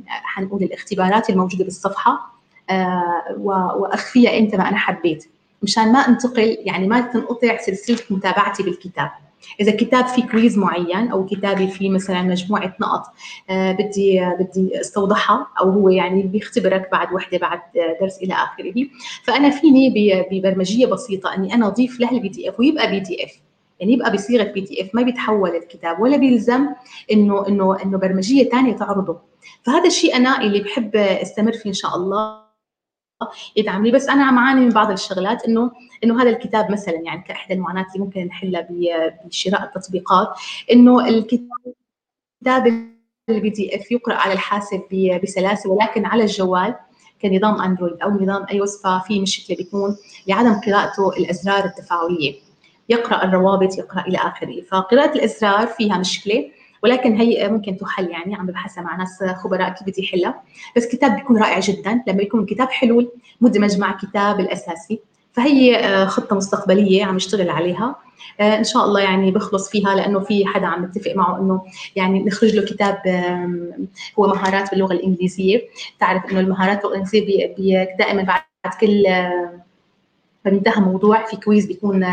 حنقول الاختبارات الموجودة بالصفحة آه، وأخفيها إيمتى ما أنا حبيت. مشان ما أنتقل يعني ما تنقطع سلسلة متابعتي بالكتاب. إذا كتاب فيه quiz معين أو كتابي فيه مثلا مجموعة نقط آه بدي بدي أستوضحها أو هو يعني بيختبرك بعد وحدة بعد درس إلى آخره. فأنا فيني ببرمجية بسيطة إني أنا أضيف له ال PDF ويبقى PDF يعني يبقى بصيغه PDF ما بيتحول الكتاب ولا بيلزم إنه إنه إنه برمجية ثانية تعرضه. فهذا الشيء أنا اللي بحب أستمر فيه إن شاء الله. يدعمني. بس أنا عم اعاني من بعض الشغلات إنه إنه هذا الكتاب مثلا يعني كاحدى المعاناة اللي ممكن نحلها بشراء التطبيقات إنه الكتاب ال PDF يقرأ على الحاسب بسلاسه ولكن على الجوال كنظام Android أو نظام iOS ففي مشكلة بيكون لعدم قراءته الأزرار التفاعليه يقرأ الروابط يقرأ إلى آخره. فقراءة الأزرار فيها مشكلة. ولكن هي ممكن تحل يعني عم ببحثها مع ناس خبراء كيف بدي يحلها. بس كتاب بيكون رائع جدا. لما يكون كتاب حلول مدمج مع كتاب الأساسي. فهي آه، خطة مستقبلية عم اشتغل عليها. آه، إن شاء الله يعني بخلص فيها لأنه في حدا عم نتفق معه إنه يعني نخرج له كتاب هو مهارات باللغة الإنجليزية. بتعرف إنه المهارات الإنجليزية دائما بعد كل فبينتهى موضوع في quiz بيكون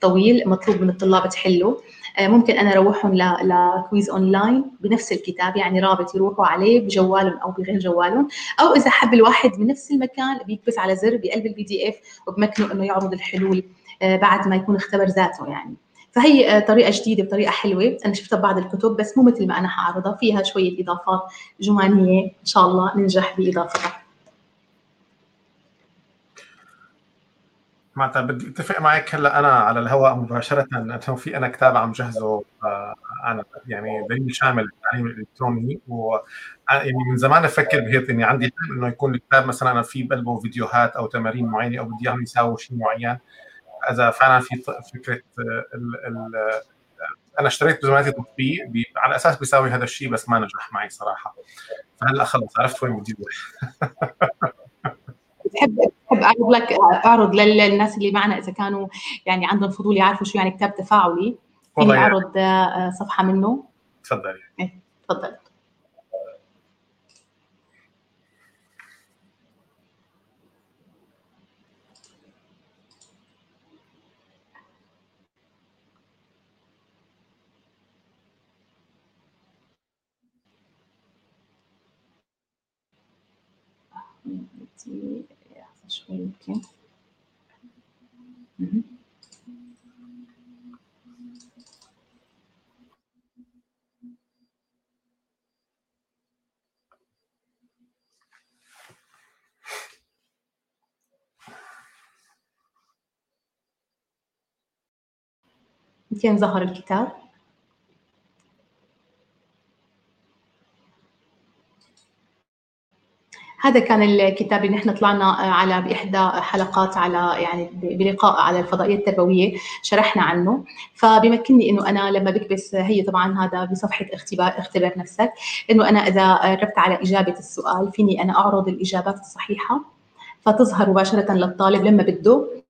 طويل مطلوب من الطلاب تحله. آه، ممكن أنا أروحهم ل quiz online بنفس الكتاب يعني رابط يروحوا عليه بجوالهم أو بغير جوالهم. أو إذا حب الواحد بنفس المكان بيكبس على زر بقلب ال PDF وبمكنه إنه يعرض الحلول آه، بعد ما يكون اختبر ذاته يعني. فهي طريقة جديدة بطريقه حلوة. أنا شفتها ببعض الكتب بس مو مثل ما أنا حاعرضها. فيها شوية إضافات جمانيه إن شاء الله ننجح باضافتها معناتها بدي أتفق معك هلأ أنا على الهواء مباشرة. انه في أنا كتاب عم جهزه آه، أنا يعني دليل شامل للتعليم الإلكتروني. و يعني من زمان أفكر بهيك إني عندي حلم إنه يكون الكتاب مثلا أنا في بقلبه فيديوهات أو تمارين معينة أو بدي اياهم يساووا شيء معين. إذا فعلا في فكرة آه، ال ال أنا اشتريت بزمانتي تطبيق على أساس بيساوي هذا الشيء بس ما نجح معي صراحة. فهلأ خلص عرفت وين بدي أروح. بحب بحب أعرض لك أعرض للناس اللي معنا إذا كانوا يعني عندهم فضول يعرفوا شو يعني كتاب تفاعلي. فيني أعرض آه، صفحة منه. تفضلي إيه تفضل. شوي يمكن يمكن ظهر الكتاب. هذا كان الكتاب اللي نحن طلعنا آه، على بإحدى حلقات على يعني بلقاء على الفضائية التربوية شرحنا عنه. فبمكنني إنه أنا لما بكبس هي طبعا هذا بصفحة اختبار اختبر نفسك إنه أنا إذا قربت على إجابة السؤال فيني أنا أعرض الإجابات الصحيحة. فتظهر مباشرة للطالب لما بده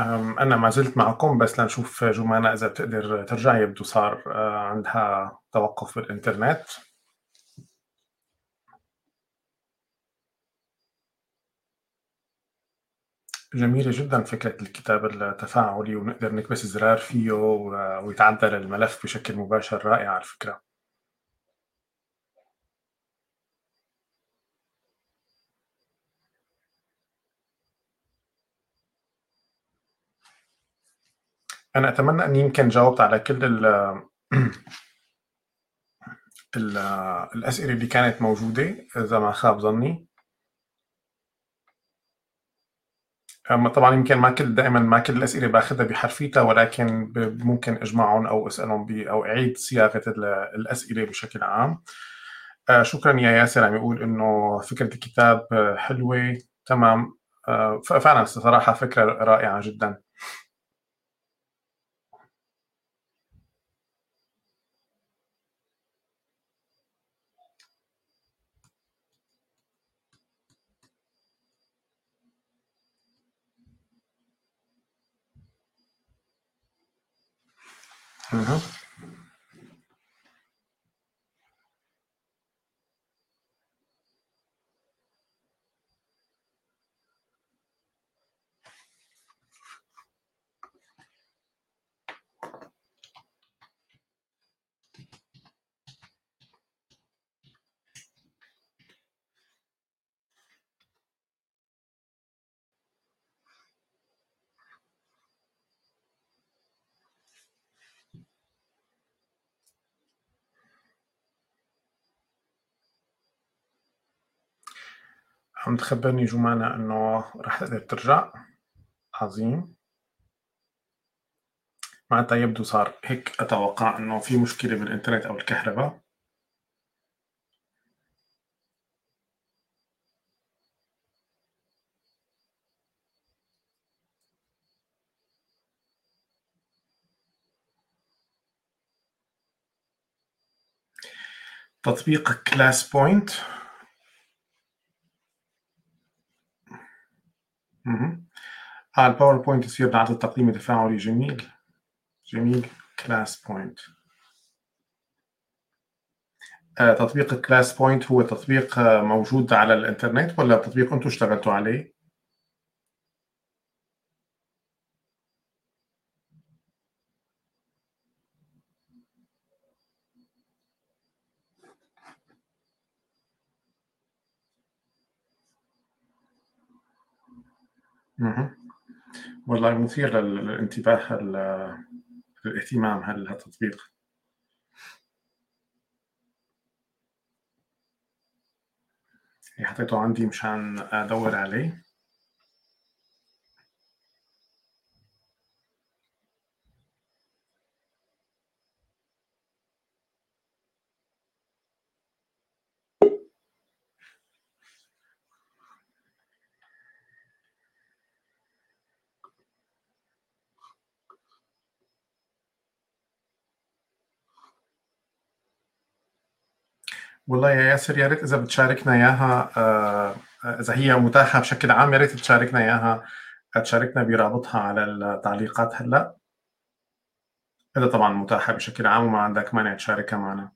أنا ما زلت معكم بس لنشوف جمانة إذا بتقدر ترجع يبدو صار آه، عندها توقف بالإنترنت. جميلة جدا فكرة الكتاب التفاعلي ونقدر نكبس زرار فيه ويتعدل الملف بشكل مباشر رائع على فكرة. أنا أتمنى أني يمكن جاوبت على كل ال ال الأسئلة اللي كانت موجودة إذا ما خاب ظني. أما طبعا يمكن ما كل دائما ما كل الأسئلة باخذها بحرفيتها ولكن ممكن أجمعهم أو أسألهم أو أعيد صياغة الأسئلة بشكل عام. آه، شكرا يا ياسر عم يقول إنه فكرة الكتاب حلوة. تمام. آه، فعلا صراحة فكرة رائعة جدا. Uh -huh. عم تخبرني جمانة إنه رح تقدر ترجع؟ عظيم. معناتها يبدو صار هيك أتوقع إنه في مشكلة بالإنترنت أو الكهرباء. تطبيق ClassPoint آه ال PowerPoint يصير نعطي التقييم التفاعلي جميل. جميل. ClassPoint آه تطبيق ClassPoint هو تطبيق آه موجود على الإنترنت ولا تطبيق أنتم اشتغلتوا عليه؟ والله مثير للانتباه للاهتمام هذا التطبيق حطيته عندي مشان أدور عليه. والله يا ياسر يا ريت إذا بتشاركنا إياها آه، إذا هي متاحة بشكل عام يا ريت تشاركنا إياها تشاركنا برابطها على التعليقات هلأ. إذا طبعا متاحة بشكل عام وما عندك مانع تشاركها معنا.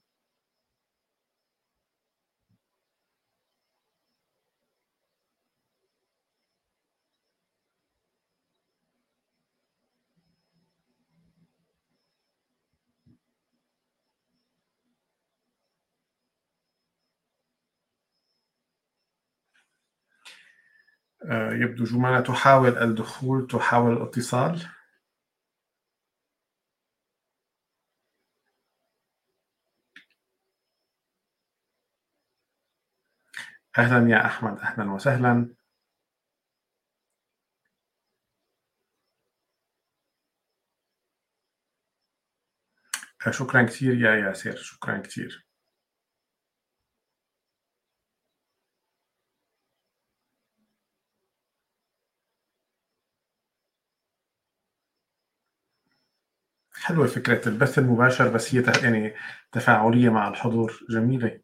يبدو جمانة تحاول الدخول تحاول الاتصال. أهلا يا أحمد أهلا وسهلا. آه، شكرا كثير يا ياسر شكرا كثير حلوة فكرة البث المباشر بس هي يعني تفاعلية مع الحضور. جميلة.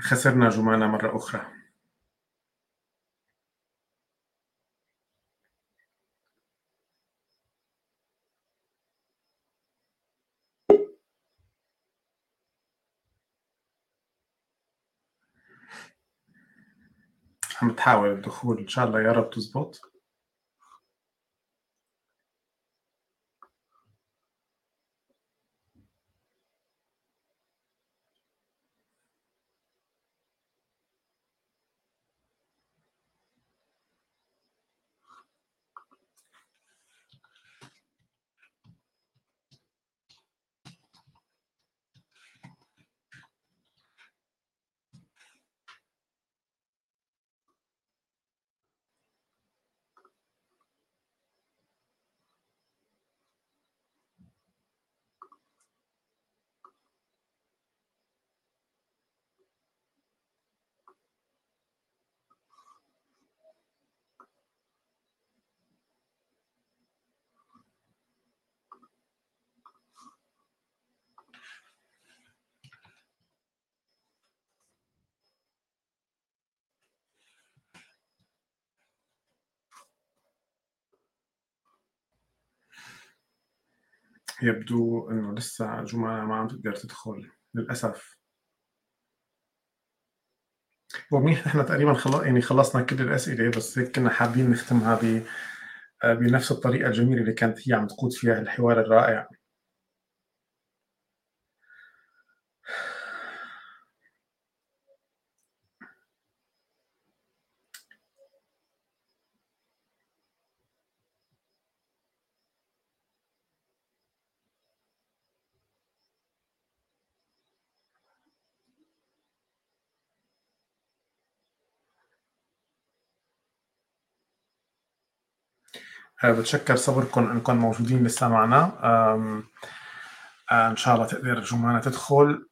خسرنا جمانة مرة أخرى. عم تحاول الدخول. إن شاء الله يا رب تزبط. يبدو إنه لسه جمانة ما عم تقدر تدخل للأسف. ومنيح نحن تقريبا خلص يعني خلصنا كل الأسئلة بس هيك كنا حابين نختمها ب بنفس الطريقة الجميلة اللي كانت هي عم تقود فيها الحوار الرائع. بتشكر صبركم انكم موجودين لسه معنا. إن شاء الله تقدر جمانه تدخل.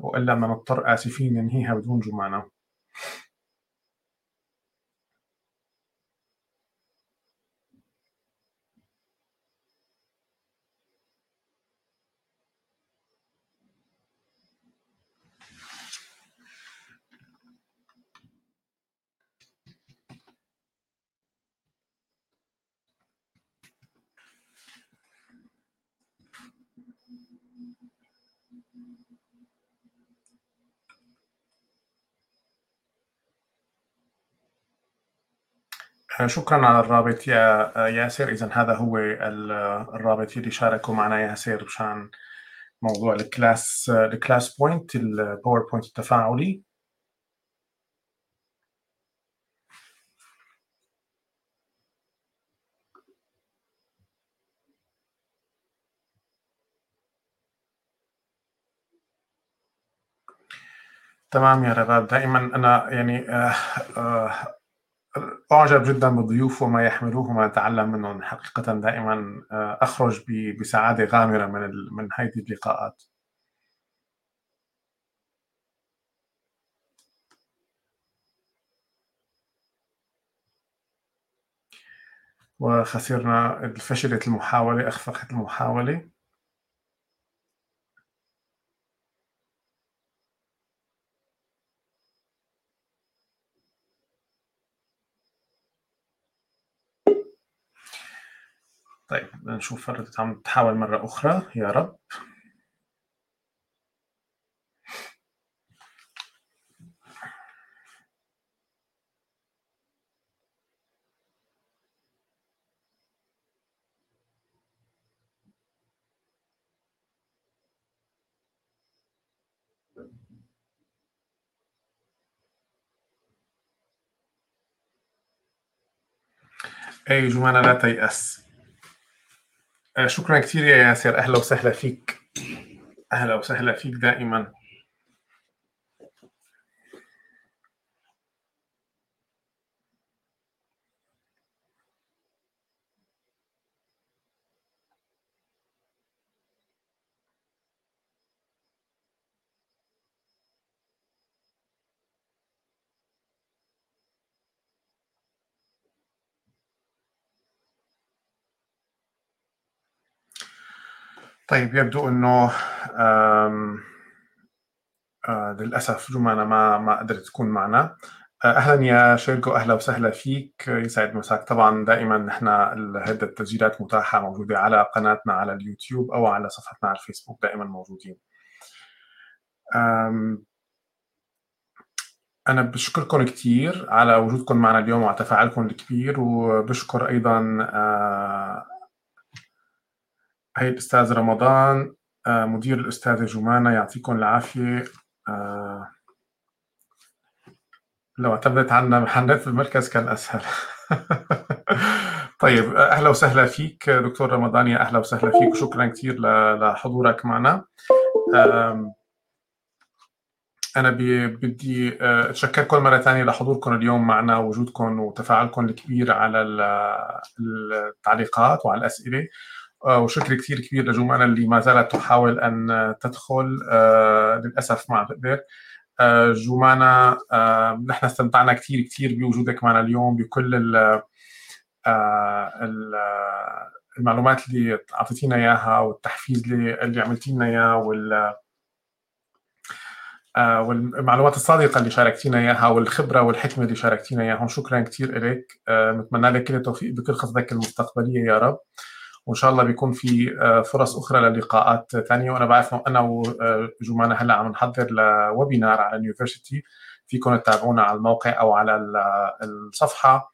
وإلا ما نضطر آسفين ننهيها بدون جمانه شكرا على الرابط يا ياسر. اذا هذا هو الرابط اللي شاركوا معنا ياسر مشان موضوع ال Class ال ClassPoint ال PowerPoint التفاعلي. تمام يا رباب دائما أنا يعني آه آه أعجب جدا بالضيوف وما يحملوه وما أتعلم منهم. حقيقة دائما آه، أخرج بسعادة غامرة من من هذه اللقاءات. وخسرنا فشلت المحاولة أخفقت المحاولة طيب نشوف ردت عم تحاول مرة أخرى. يا رب. أي جمانة لا تيأس. شكرا كثير يا ياسر. أهلا وسهلا فيك. أهلا وسهلا فيك دائما. طيب يبدو إنه آه للأسف جمانه ما ما قدرت تكون معنا. آه، أهلا يا شيرجو أهلا وسهلا فيك. يسعد مساك. طبعا دائما نحن هذه التسجيلات متاحة موجودة على قناتنا على اليوتيوب أو على صفحتنا على الفيسبوك دائما موجودين. أنا بشكركم كثير على وجودكم معنا اليوم وعلى تفاعلكم الكبير وبشكر أيضا آه، هي الأستاذ رمضان آه، مدير الأستاذة جمانة يعطيكم العافية. آه، لو اعتمدت عنا محنات المركز كان أسهل. طيب أهلا وسهلا فيك دكتور رمضان يا أهلا وسهلا فيك. وشكرا كثير لحضورك معنا. أنا بدي آه، أتشكركم مرة ثانية لحضوركم اليوم معنا ووجودكم وتفاعلكم الكبير على التعليقات وعلى الأسئلة. آه، وشكر كثير كبير لجمانة اللي ما زالت تحاول أن تدخل آه، للأسف ما بقدر آه، جمانة نحن استمتعنا كثير كثير بوجودك معنا اليوم بكل ال المعلومات اللي أعطيتينا إياها والتحفيز اللي, اللي عملتي لنا إياه وال والمعلومات الصادقة اللي شاركتينا إياها والخبرة والحكمة اللي شاركتينا إياها. شكرا كثير لك نتمنى لك كل التوفيق بكل خطتك المستقبلية يا رب. وإن شاء الله بيكون في آه، فرص أخرى للقاءات ثانية وأنا بعرف أنا وجمانة هلأ عم نحضر لويبينار على اليونيفرستي فيكم تتابعونا على الموقع أو على الصفحة.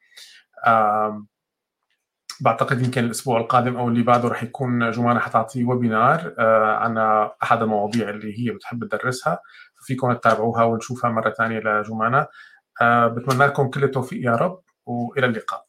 بعتقد يمكن الأسبوع القادم أو اللي بعده رح يكون جمانة حتعطي ويبينار آه، عن أحد المواضيع اللي هي بتحب تدرسها. فيكم تتابعوها ونشوفها مرة ثانية لجمانة. آه، بتمنى لكم كل التوفيق يا رب وإلى اللقاء.